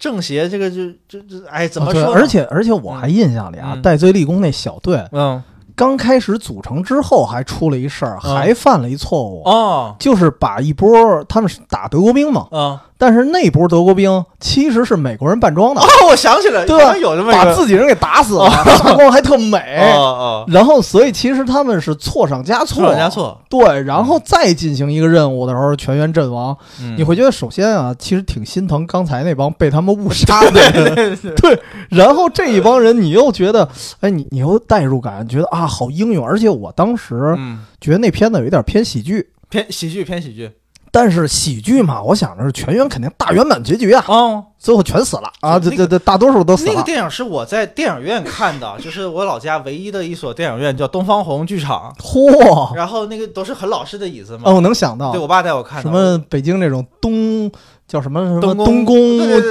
政协这个就就就哎怎么说呢？而且而且我还印象里啊，嗯戴罪立功那小队嗯刚开始组成之后，还出了一事儿，嗯。还犯了一错误，哦。就是把一波他们是打德国兵嘛，嗯但是那波德国兵其实是美国人扮装的。哦，，我想起来，对吧？有这么一把自己人给打死了，杀光还特美。哦哦，然后，所以其实他们是错上加错，错上加错，对，然后再进行一个任务的时候，全员阵亡。嗯。你会觉得，首先啊，其实挺心疼刚才那帮被他们误杀的 人，对。然后这一帮人，你又觉得，哎，你你又代入感，觉得啊，好英勇。而且我当时嗯。觉得那片子有一点偏喜剧，偏喜剧偏喜剧但是喜剧嘛，我想着是全员肯定大圆满结局啊，哦。最后全死了啊，这那个这这大多数都死了那个。电影是我在电影院看的，就是我老家唯一的一所电影院，叫东方红剧场。嚯！然后那个都是很老式的椅子嘛。哦，我能想到对我爸带我看的。什么北京那种东叫什么什么东宫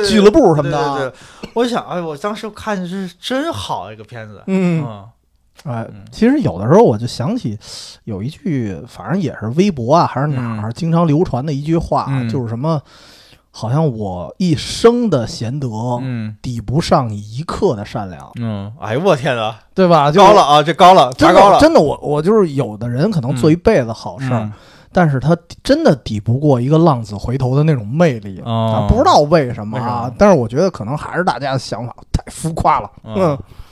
俱乐部什么的啊，对对对我想，哎，我当时看的是真好一个片子。嗯，嗯哎嗯，其实有的时候我就想起有一句，反正也是微博啊还是哪儿经常流传的一句话，嗯。就是什么，好像我一生的贤德嗯。抵不上你一刻的善良，嗯，哎呦我天哪，对吧？就高了，啊，这高了，真高了，的真的，我我就是有的人可能做一辈子好事儿，嗯。但是他真的抵不过一个浪子回头的那种魅力。哦。啊，不知道为什么为什么，啊但是我觉得可能还是大家的想法太浮夸了。嗯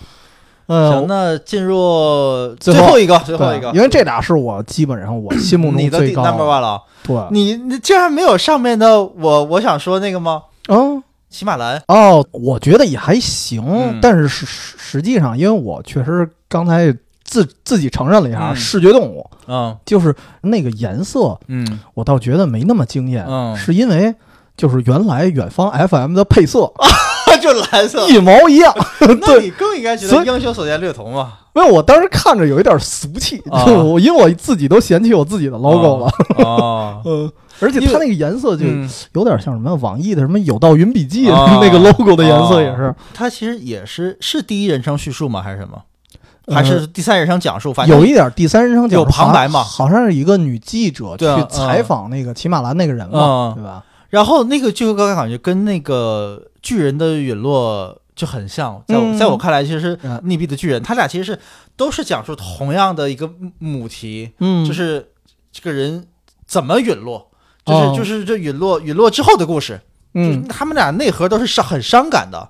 行，，那进入最后一个，最后一个，因为这俩是我基本上我心目中你的第最高 number one 了。对，你你竟然没有上面的我我想说那个吗？嗯。喜马兰，哦，我觉得也还行，嗯。但是实实实际上，因为我确实刚才自自己承认了一下，嗯。视觉动物嗯。就是那个颜色，嗯。我倒觉得没那么惊艳，嗯。是因为就是原来远方 FM 的配色 就蓝色，一毛一样，那对，你更应该觉得英雄所见略同嘛。因为我当时看着有一点俗气，啊。就我因为我自己都嫌弃我自己的 logo 了，啊，嗯，而且它那个颜色就嗯。有点像什么网易的什么有道云笔记啊那个 logo 的颜色也是，它其实也是是第一人称叙述吗？还是什么？呃还是第三人称讲述？反正有一点第三人称讲述有述旁白嘛。好像是一个女记者去采访那个骑马兰那个人嘛，嗯。对吧？然后那个剧和高感觉跟那个巨人的陨落就很像，在我、嗯。在我看来，其实是嗯。溺毙的巨人，他俩其实是都是讲述同样的一个母题，嗯，就是这个人怎么陨落，就是、哦。就是这陨落陨落之后的故事，嗯。他们俩内核都是伤很伤感的。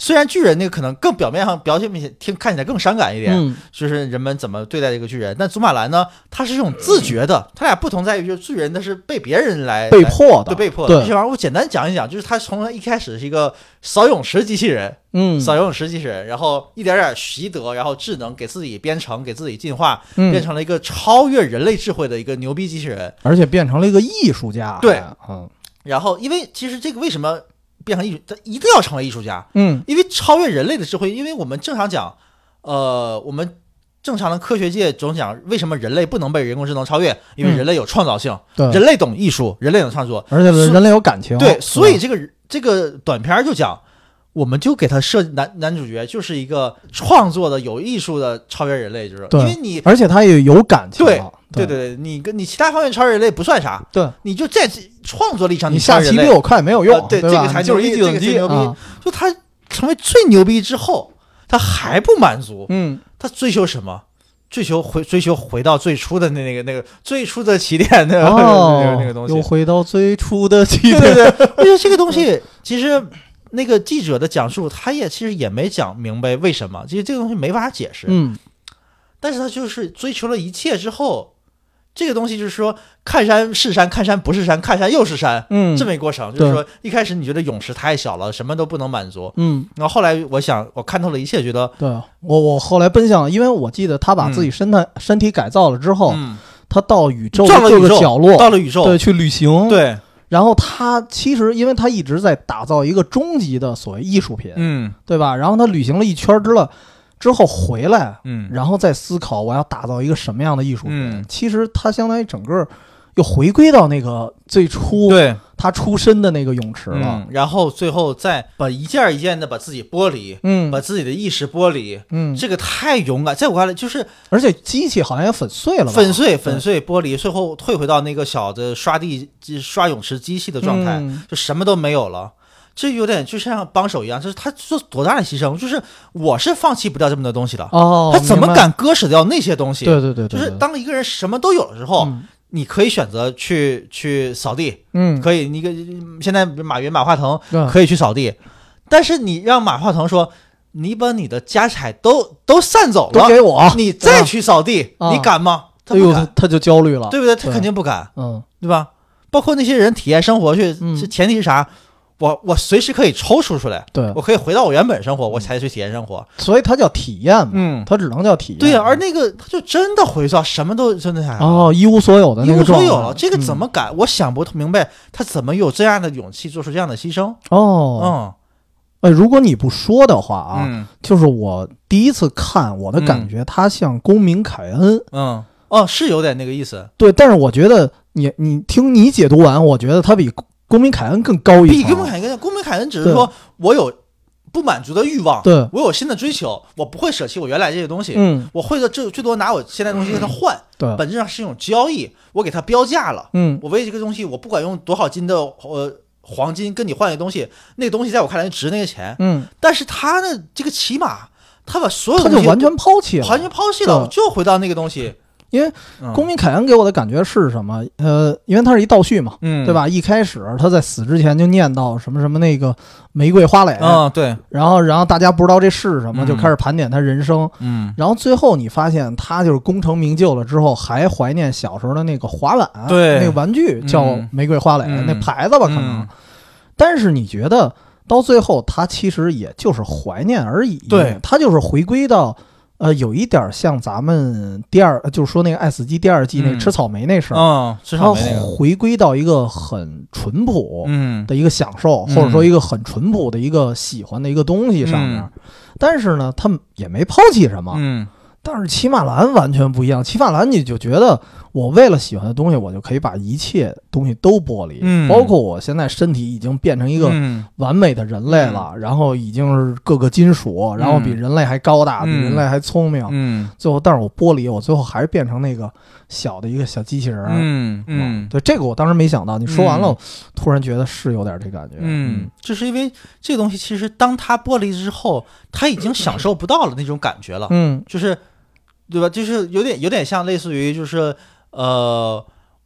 虽然巨人那个可能更表面上表现明显听看起来更伤感一点，嗯。就是人们怎么对待这个巨人。但祖马兰呢，他是一种自觉的，他俩不同在于，就是巨人他是被别人来来被迫的，对被迫的。这玩意儿我简单讲一讲，就是他从一开始是一个扫泳池机器人，嗯，扫游泳池机器人，然后一点点习得，然后智能给自己编程，给自己进化，嗯。变成了一个超越人类智慧的一个牛逼机器人。而且变成了一个艺术家，对，嗯。然后，因为其实这个为什么变成艺术，他一定要成为艺术家，嗯。因为超越人类的智慧。因为我们正常讲，呃，我们正常的科学界总讲，为什么人类不能被人工智能超越？因为嗯人类有创造性，对，人类懂艺术，人类懂创作。而且人类有感情，对，所以这个这个短片就讲，我们就给他设男男主角就是一个创作的有艺术的超越人类，就是。因为你而且他也有感情对了，对。对对，你跟你其他方面超越人类不算啥，对，你就在创作力上你下棋比我快没有用呃，对？这个才就是一计牛逼算机这个才牛逼。啊。就他成为最牛逼之后，他还不满足，嗯，他追求什么？追求回追求回到最初的那那个那个最初的起点 那个、那哦个那个东西。又。回到最初的起对点，对对，我觉得这个东西其实那个记者的讲述，他也其实也没讲明白为什么，其实这个东西没法解释。嗯，但是他就是追求了一切之后，这个东西就是说看山是山，看山不是山，看山又是山，嗯，这么一过程。就是说一开始你觉得泳池太小了，什么都不能满足，嗯，然后后来我想我看透了一切，觉得对我我后来奔向，因为我记得他把自己身体、身体改造了之后，嗯，他到宇宙的各到了宇宙个角落，到了宇宙，对，去旅行，。对，然后他其实，因为他一直在打造一个终极的所谓艺术品，嗯。对吧？然后他旅行了一圈之了之后回来，嗯，然后再思考我要打造一个什么样的艺术品。嗯其实他相当于整个又回归到那个最初对他出身的那个泳池了。嗯，然后最后再把一件一件的把自己剥离，嗯把自己的意识剥离，嗯，这个太勇敢，在我看来就是而且机器好像也粉碎了？粉碎粉碎剥离，最后退回到那个小的刷地刷泳池机器的状态，嗯就什么都没有了。这有点就像帮手一样，就是他做多大的牺牲，就是我是放弃不掉这么多东西的，哦，他怎么？敢割舍掉那些东西？对对对对，就是当一个人什么都有了之后，嗯。你可以选择去去扫地，嗯，可以，你个现在马云马化腾可以去扫地，但是你让马化腾说，你把你的家产都都散走了，都给我，你再去扫地，啊你敢吗？他不敢，他就焦虑了，对不对？他肯定不敢，嗯。对吧？包括那些人体验生活去，前提是啥？我我随时可以抽出出来，对，我可以回到我原本生活，我才去体验生活。所以它叫体验嘛，嗯，它只能叫体验。对呀、而那个他就真的回到什么都真的啥哦，一无所有的一那个状态无所有了，这个怎嗯么改？我想不明白，他怎么有这样的勇气做出这样的牺牲？哦？嗯哎，如果你不说的话啊，嗯就是我第一次看，我的感觉他像公民凯恩，嗯，哦，是有点那个意思，对，但是我觉得你你听你解读完，我觉得他比公民凯恩更高一层比公民凯恩更，公民凯恩只是说我有不满足的欲望，对，我有新的追求，我不会舍弃我原来这些东西，嗯，我会的最最多拿我现在东西跟他换，对，本质上是一种交易，我给他标价了，嗯。我为这个东西，我不管用多少斤的呃黄金跟你换一个东西，那个东西在我看来值那个钱，嗯，但是他呢，这个起码，他把所有东西他就完全抛弃了，完全抛弃了，对。就回到那个东西，因为嗯公民凯恩给我的感觉是什么？呃，因为他是一倒叙嘛，嗯对？吧？一开始他在死之前就念叨什么什么那个玫瑰花蕾，嗯，对，然后然后大家不知道这是什么，嗯就开始盘点他人生。嗯，然后最后你发现他就是功成名就了之后，还怀念小时候的那个滑板，对那个玩具叫嗯玫瑰花蕾，嗯那牌子吧可能。嗯但是你觉得到最后，他其实也就是怀念而已，对他就是回归到。呃，有一点像咱们第二，就是说那个《爱死机》第二季那吃草莓那事儿，嗯，至然后少没那个，回归到一个很淳朴嗯的一个享受，嗯或者说一个很淳朴的一个喜欢的一个东西上面。嗯但是呢，他们也没抛弃什么。嗯但是骑马兰完全不一样，骑马兰你就觉得我为了喜欢的东西，我就可以把一切东西都剥离，嗯。包括我现在身体已经变成一个嗯。完美的人类了，然后已经是各个金属，然后比人类还高大，嗯比人类还聪明。嗯。最后，但是我剥离，我最后还是变成那个小的一个小机器人。嗯嗯。对这个我当时没想到，你说完了，嗯。突然觉得是有点这感觉。嗯，就是因为这个东西，其实当它剥离之后，他已经享受不到了那种感觉了，嗯。就是，对吧？就是有点有点像类似于就是呃，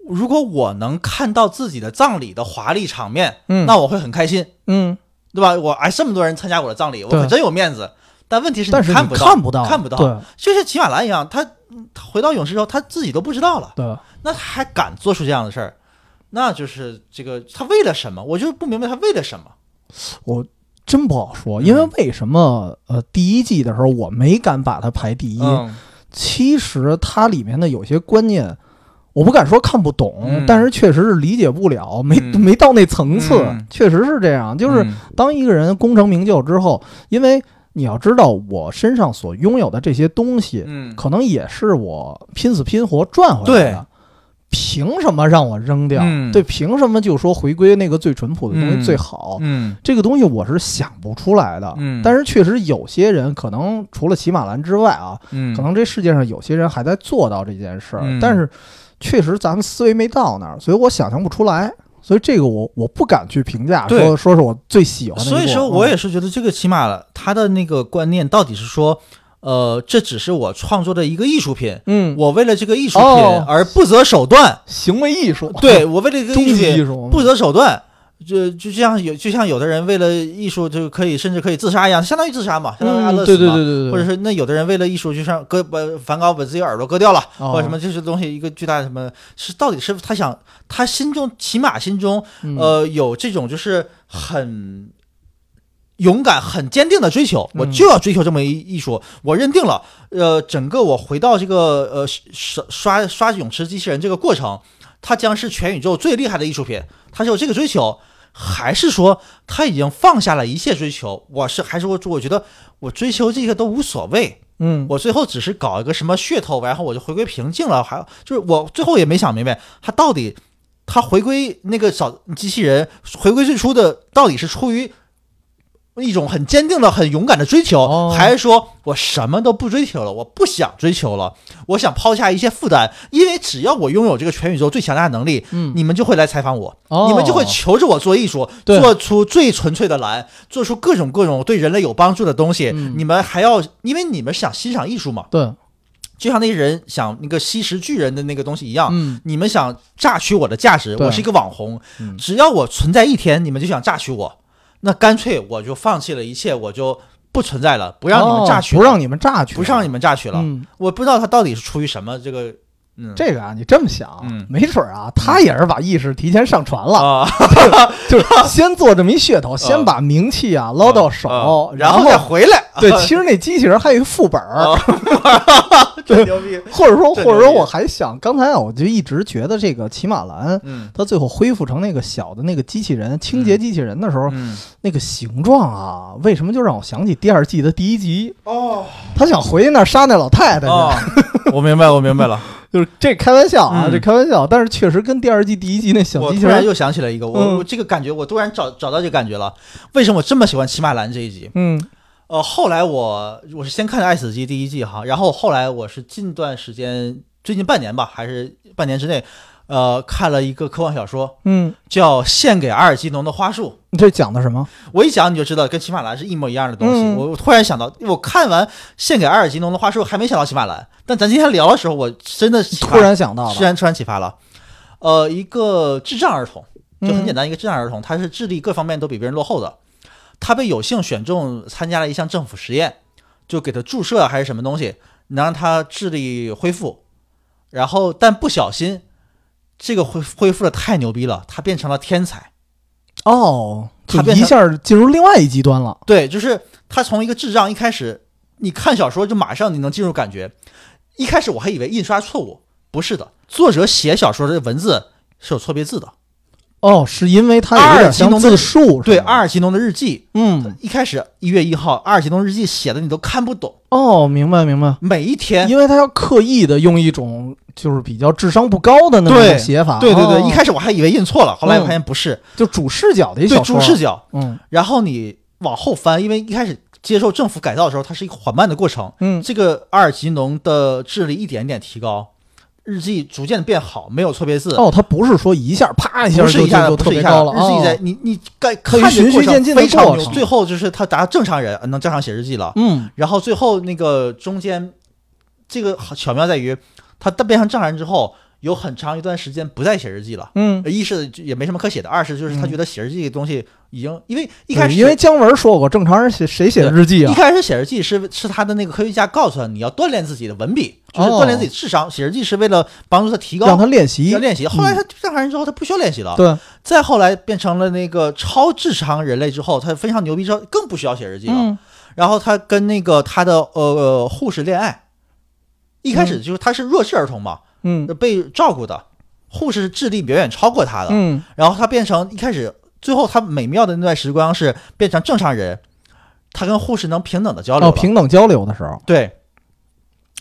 如果我能看到自己的葬礼的华丽场面，嗯，那我会很开心，嗯，对吧？我哎，这么多人参加我的葬礼，我可真有面子。但问题是但是你看不到，看不到，看不到对就像骑马兰一样，他他回到勇士之后，他自己都不知道了，对，那他还敢做出这样的事儿，那就是这个他为了什么？我就不明白他为了什么。我真不好说，嗯因为为什么呃第一季的时候我没敢把它排第一？嗯其实它里面的有些观念。我不敢说看不懂，嗯但是确实是理解不了，没、嗯没到那层次，嗯确实是这样。就是嗯当一个人功成名就之后，因为你要知道，我身上所拥有的这些东西，嗯可能也是我拼死拼活赚回来的。凭什么让我扔掉？嗯对，凭什么就说回归那个最淳朴的东嗯西最好？嗯这个东西我是想不出来的。嗯但是确实有些人可能除了骑马兰之外啊，嗯，可能这世界上有些人还在做到这件事儿，嗯但是确实咱们思维没到那儿，所以我想象不出来。所以这个我我不敢去评价，说说是我最喜欢的。所以说我嗯也是觉得这个起码了，他的那个观念到底是说，呃，这只是我创作的一个艺术品，嗯，我为了这个艺术品哦。而不择手段，行为艺术，对我为了这个艺术品艺术。不择手段。就就像有就像有的人为了艺术就可以甚至可以自杀一样，相当于自杀嘛，相当于安乐嗯，死嘛。对对对对对，或者是那有的人为了艺术，就像割把梵高把自己耳朵割掉了，哦。或者什么这些东西一个巨大的什么，是到底是他想他心中起码心中嗯。呃有这种就是很勇敢、很坚定的追求，嗯我就要追求这么一艺术，我认定了。呃，整个我回到这个呃刷刷刷泳池机器人这个过程，它将是全宇宙最厉害的艺术品，它是有这个追求。还是说他已经放下了一切追求？我是还是我我觉得我追求这些都无所谓，嗯，我最后只是搞一个什么噱头，然后我就回归平静了。还就是我最后也没想明白，他到底他回归那个小机器人回归最初的到底是出于一种很坚定的、很勇敢的追求，哦。还是说我什么都不追求了，我不想追求了，我想抛下一些负担，因为只要我拥有这个全宇宙最强大的能力，嗯。你们就会来采访我，哦。你们就会求着我做艺术，做出最纯粹的蓝，做出各种各种对人类有帮助的东西。嗯。你们还要，因为你们想欣赏艺术嘛，对，就像那些人想那个吸食巨人的那个东西一样，嗯。你们想榨取我的价值，我是一个网红，嗯。只要我存在一天，你们就想榨取我，那干脆我就放弃了一切，我就不存在了，不让你们榨取，哦不让你们榨取，不让你们榨取了。嗯，我不知道他到底是出于什么这个，嗯，这个啊，你这么想，嗯。没准儿啊，他也是把意识提前上传了，啊，就是先做这么一噱头，先把名气啊捞到手，然后再回来。对，其实那机器人还有一个副本儿，啊，真牛逼。或者说，这牛逼。或者说我还想，刚才啊，我就一直觉得这个骑马兰，嗯。它最后恢复成那个小的那个机器人，清洁机器人的时候，嗯，那个形状啊，为什么就让我想起第二季的第一集？哦。他想回去那儿杀那老太太去，哦，我明白，我明白了。就是这开玩笑啊，嗯这开玩笑，但是确实跟第二季第一季那小我机器人，突然又想起了一个，我嗯我这个感觉，我突然找找到这个感觉了。为什么我这么喜欢骑马兰这一集？嗯呃，后来我我是先看的《爱死机》第一季哈，然后后来我是近段时间，最近半年吧，还是半年之内，呃，看了一个科幻小说，嗯，叫《献给阿尔吉农的花束》。你这讲的什么？我一讲你就知道，跟骑马兰是一模一样的东西。嗯我我突然想到，我看完《献给阿尔吉农的花束》，还没想到骑马兰，但咱今天聊的时候，我真的突然想到了，突然突然启发了。呃，一个智障儿童，就很嗯简单，一个智障儿童，他是智力各方面都比别人落后的，他被有幸选中参加了一项政府实验，就给他注射还是什么东西，能让他智力恢复，然后但不小心，这个恢恢复的太牛逼了，他变成了天才。哦，就他一下进入另外一极端了。对，就是他从一个智障一开始，你看小说就马上你能进入感觉。一开始我还以为印刷错误，不是的，作者写小说的文字是有错别字的。哦，是因为它有点像吉农的自述，对，阿尔吉农的日记，嗯，一开始一月一号，阿尔吉农日记写的你都看不懂，哦，明白明白，每一天。因为他要刻意的用一种就是比较智商不高的那种写法，对对对，哦。一开始我还以为印错了，后来嗯。我发现不是，就主视角的一对小说，主视角。嗯。然后你往后翻，因为一开始接受政府改造的时候，它是一个缓慢的过程。嗯。这个阿尔吉农的智力一点一点提高，日记逐渐变好，没有错别字。哦，他不是说一下啪一下就一下就特别高了，日记在哦你你该可以看循序渐进的过程最后就是他达到正常人能正常写日记了。嗯然后最后那个中间，这个巧妙在于，他变成正常人之后，有很长一段时间不再写日记了。嗯，一是也没什么可写的，二是就是他嗯觉得写日记的东西已经，因为一开始因为姜文说过，正常人写谁写日记啊一啊？开始写日记是是他的那个科学家告诉他，你要锻炼自己的文笔，就是哦锻炼自己智商。写日记是为了帮助他提高，让他练习要，练习。后来他正常人之后，他不需要练习了。对，再后来变成了那个超智商人类之后，他非常牛逼之后，更不需要写日记了。嗯然后他跟那个他的呃护士恋爱，一开始就是他是弱智儿童嘛，嗯被照顾的，护士智力远远超过他的。嗯然后他变成一开始，最后他美妙的那段时光是变成正常人，他跟护士能平等的交流哦，平等交流的时候，对，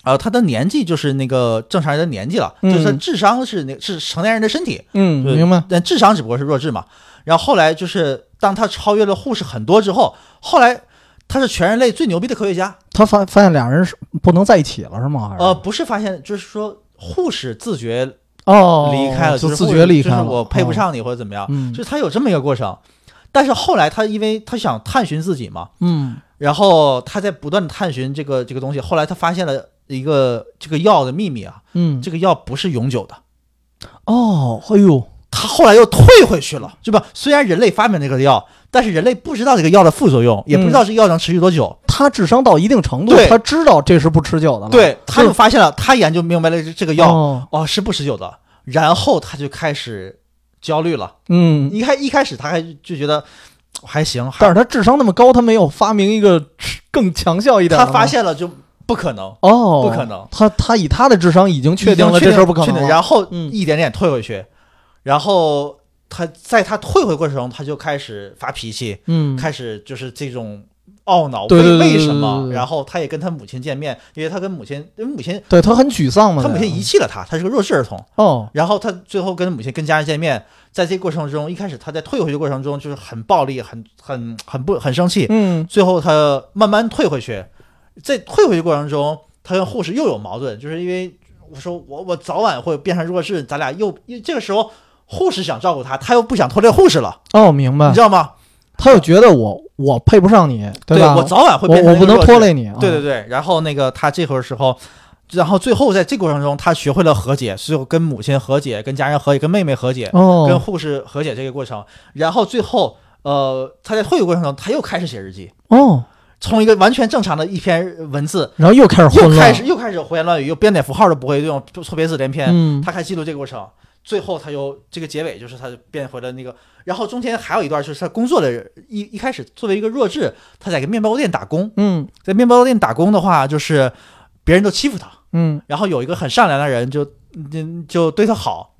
呃，他的年纪就是那个正常人的年纪了，嗯就是他智商是那是成年人的身体，嗯，明白。但智商只不过是弱智嘛。然后后来就是当他超越了护士很多之后，后来他是全人类最牛逼的科学家。他发发现俩人是不能在一起了，是吗？呃，不是发现，就是说护士自觉哦，离开了，就是自觉离开了，我配不哦。上你或者怎么样，嗯就是他有这么一个过程。但是后来他因为他想探寻自己嘛，嗯然后他在不断的探寻这个这个东西，后来他发现了一个这个药的秘密啊，嗯，这个药不是永久的。哦，哎呦，他后来又退回去了，对吧？虽然人类发明这个药，但是人类不知道这个药的副作用，也不知道这个药能持续多久。他智商到一定程度，他知道这是不持久的了。对，他就发现了，他研究明白了这这个药哦，哦是不持久的，然后他就开始焦虑了。嗯，一开一开始他还就觉得还行，还但是他智商那么高，他没有发明一个更强效一点他。发现了就不可能，哦，不可能他他以他的智商已经确定了这事儿不可能。然后嗯一点点退回去，然后他在他退回过程中，他就开始发脾气，嗯，开始就是这种懊恼，对对对为为什么？然后他也跟他母亲见面，因为他跟母亲，因为母亲对他很沮丧嘛。他母亲遗弃了他，他是个弱智儿童。哦，然后他最后跟母亲跟家人见面，在这个过程中，一开始他在退回去过程中就是很暴力，很很很不很生气，嗯最后他慢慢退回去，在退回去过程中，他跟护士又有矛盾，就是因为我说我我早晚会变成弱智，咱俩又因为这个时候护士想照顾他，他又不想拖累护士了，哦，明白你知。道吗？他又觉得我我配不上你，对吧？我早晚会变我我不能拖累你。啊。对对对，然后那个他这会儿时候，然后最后在这过程中，他学会了和解，最后跟母亲和解，跟家人和解，跟妹妹和解，跟哦，护士和解这个过程，然后最后呃他在退的过程中，他又开始写日记，哦，从一个完全正常的一篇文字，然后又开始又开始又开始胡言乱语，又编点符号都不会用，错别字连篇，嗯，他开始记录这个过程。最后，他又这个结尾就是他变回了那个，然后中间还有一段就是他工作的一一开始作为一个弱智，他在一个面包店打工，嗯。在面包店打工的话，就是别人都欺负他，嗯。然后有一个很善良的人就就就对他好，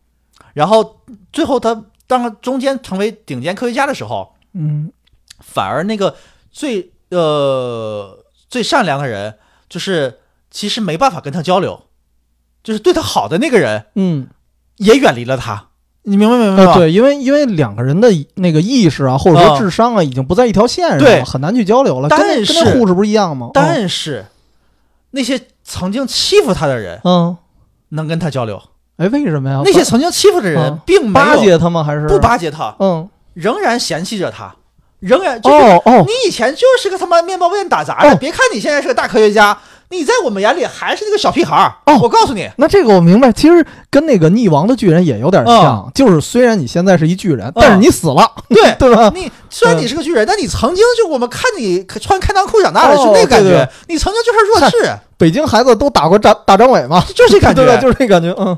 然后最后他当中间成为顶尖科学家的时候，嗯。反而那个最呃最善良的人，就是其实没办法跟他交流，就是对他好的那个人嗯，也远离了他，你明白明白吗？呃，对，因为因为两个人的那个意识啊，或者说嗯智商啊，已经不在一条线上对了，很难去交流了。但是护士不是一样吗？但是那些曾经欺负他的人嗯，能跟他交流，哎，为什么呀？那些曾经欺负的人嗯并没巴结他吗？还是不？巴结他，嗯，仍然嫌弃着他，仍然就是哦哦，你以前就是个他妈面包店打杂的，哦别看你现在是个大科学家，你在我们眼里还是那个小屁孩儿。哦我告诉你，那这个我明白，其实跟那个溺亡的巨人也有点像，就是虽然你现在是一巨人，但是你死了，对 对吧？你虽然你是个巨人，但你曾经就我们看你穿开裆裤长大的，哦是那个感对觉。你曾经就是弱智，北京孩子都打过大大张伟嘛，就是这感对吧？觉。就是这感觉，嗯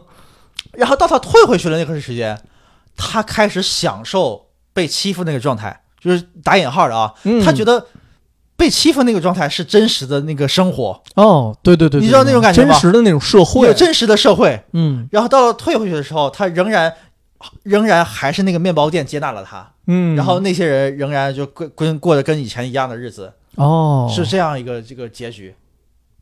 然后到他退回去的那个时间，他开始享受被欺负那个状态，就是打引号的啊，嗯，他觉得被欺负那个状态是真实的那个生活，哦，对对对，对你知道那种感觉吗真实的那种社会有，真实的社会。嗯然后到了退回去的时候，他仍然仍然还是那个面包店接纳了他，嗯，然后那些人仍然就跟跟过的跟以前一样的日子，哦，是这样一个这个结局。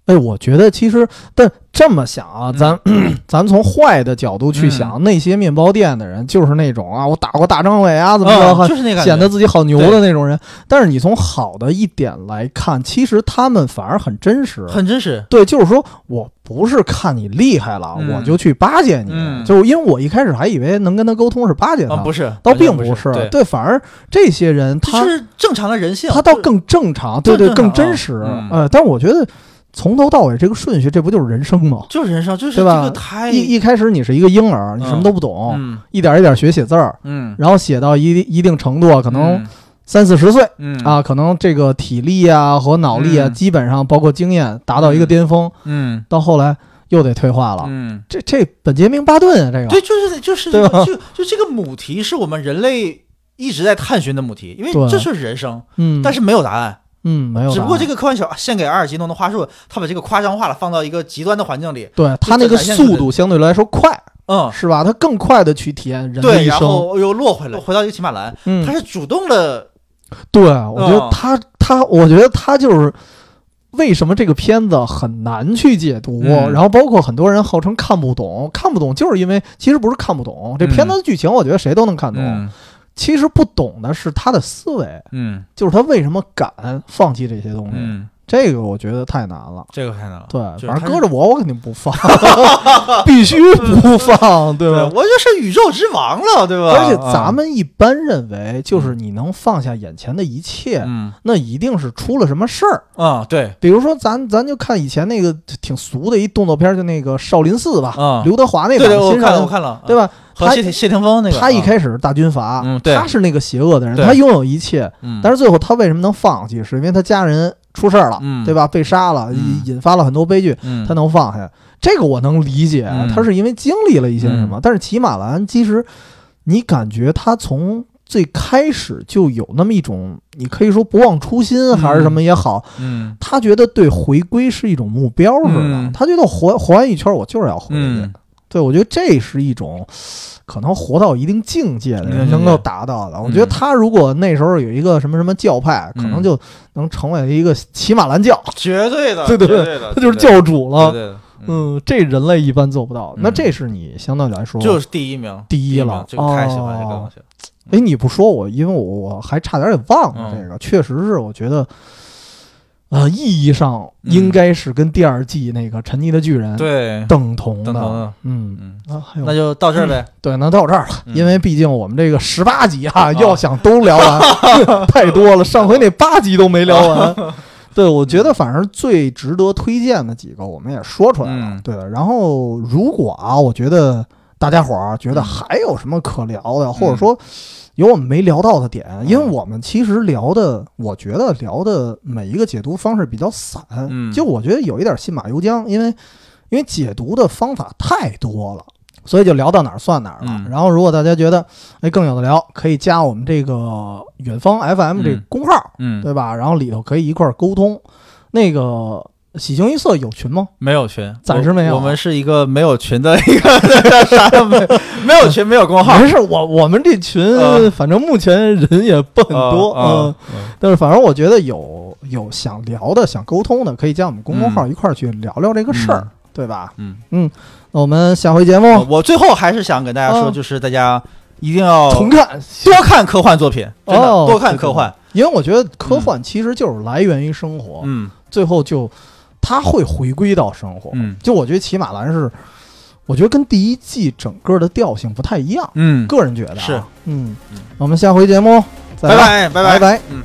哎，我觉得其实，但这么想啊，嗯。咱 咱从坏的角度去想，那些面包店的人就是那种啊，我打过大张伟啊，怎么着，就是那个显得自己好牛的那种人。但是你从好的一点来看，其实他们反而很真实。很真实。对，就是说我不是看你厉害了，嗯。我就去巴结你，嗯。就是因为我一开始还以为能跟他沟通是巴结他，啊，不是，倒完全不是。对，对，反而这些人他是正常的人性，他倒更正常，对对，更真实。嗯。呃，但我觉得从头到尾这个顺序，这不就是人生吗？就是人生，就是这个太一一开始你是一个婴儿，你什么都不懂，嗯一点一点学写字儿，嗯，然后写到一一定程度，可能嗯三四十岁嗯啊，可能这个体力啊和脑力啊，嗯基本上包括经验达到一个巅峰，嗯到后来又得退化了。嗯，这这本杰明巴顿啊，这个对，就是就是就就这个母题是我们人类一直在探寻的母题，因为这就是人生，嗯，但是没有答案。嗯没有，只不过这个科幻小献给阿尔吉诺的话术，他把这个夸张化了，放到一个极端的环境里，对他那个速度相对来说快，嗯，是吧？他更快的去体验人的对，然一生。后又落回来，回到一个骑马兰，嗯他，是主动的，对，我觉得嗯他他，我觉得他就是为什么这个片子很难去解读？嗯然后包括很多人号称看不懂，看不懂就是因为其实不是看不懂，这片子的剧情我觉得谁都能看懂。嗯其实不懂的是他的思维，嗯就是他为什么敢放弃这些东西。嗯，这个我觉得太难了。这个太难了。对，反正搁着我，我肯定不放，必须不放，对吧？我就是宇宙之王了，对吧？而且咱们一般认为，就是你能放下眼前的一切，嗯那一定是出了什么事儿。啊，对，比如说咱，咱就看以前那个挺俗的一动作片，就那个少林寺吧，啊刘德华那个对，我看了，我，看了，对吧？他和谢霆谢霆锋那个，他一啊，开始大军阀，嗯对他是那个邪恶的人，他拥有一切，嗯，但是最后他为什么能放弃？是因为他家人出事儿了，嗯。对吧？被杀了，嗯。引引发了很多悲剧，嗯。他能放下，这个我能理解，嗯。他是因为经历了一些什么。嗯。但是骑马兰其实，你感觉他从最开始就有那么一种，你可以说不忘初心还是什么也好，嗯。他觉得对回归是一种目标似的，嗯。他觉得活活完一圈我就是要回去。嗯对，我觉得这是一种可能活到一定境界的人嗯能够达到的。我觉得他如果那时候有一个什么什么教派，可能嗯就能成为一个骑马兰教，绝对的，对对对他就是教主了。对对的，嗯，嗯，这人类一般做不到。嗯那这是你相对来说，就是第一名，第一了一名这个太喜欢这个哦东西了。哎，你不说我，因为我我还差点给忘了嗯这个，确实是我觉得，呃，意义上应该是跟第二季那个《沉溺的巨人》对，等同的。嗯嗯，啊，还有那就到这儿呗。对，那到这儿了，嗯因为毕竟我们这个十八集啊，要想都聊完 太多了，上回那八集都没聊完。对，我觉得反正最值得推荐的几个，我们也说出来了。嗯对，然后如果啊，我觉得大家伙儿觉得嗯还有什么可聊的，或者说有我们没聊到的点，因为我们其实聊的，我觉得聊的每一个解读方式比较散，嗯就我觉得有一点信马由缰，因为因为解读的方法太多了。所以就聊到哪儿算哪儿了。嗯然后，如果大家觉得哎更有的聊，可以加我们这个远方 FM 这个嗯公号，嗯，对吧？然后里头可以一块儿沟通。那个喜形于色有群吗？没有群，暂时没有我。我们是一个没有群的一个 啥都没没有群，没有公号，没事，我我们这群、嗯。反正目前人也不很多，嗯、嗯，但是反正我觉得有有想聊的、想沟通的，可以加我们公众号一块儿去聊聊这个事儿，嗯。对吧？嗯。嗯，那我们下回节目。呃我最后还是想跟大家说，嗯。就是大家一定要重看，多看科幻作品，真的哦多看科幻，因为我觉得科幻其实就是来源于生活，嗯。最后就它会回归到生活。嗯。就我觉得骑马兰是，我觉得跟第一季整个的调性不太一样，嗯，个人觉得、啊、是，嗯。嗯，我们下回节目再拜聊拜拜。拜拜。嗯。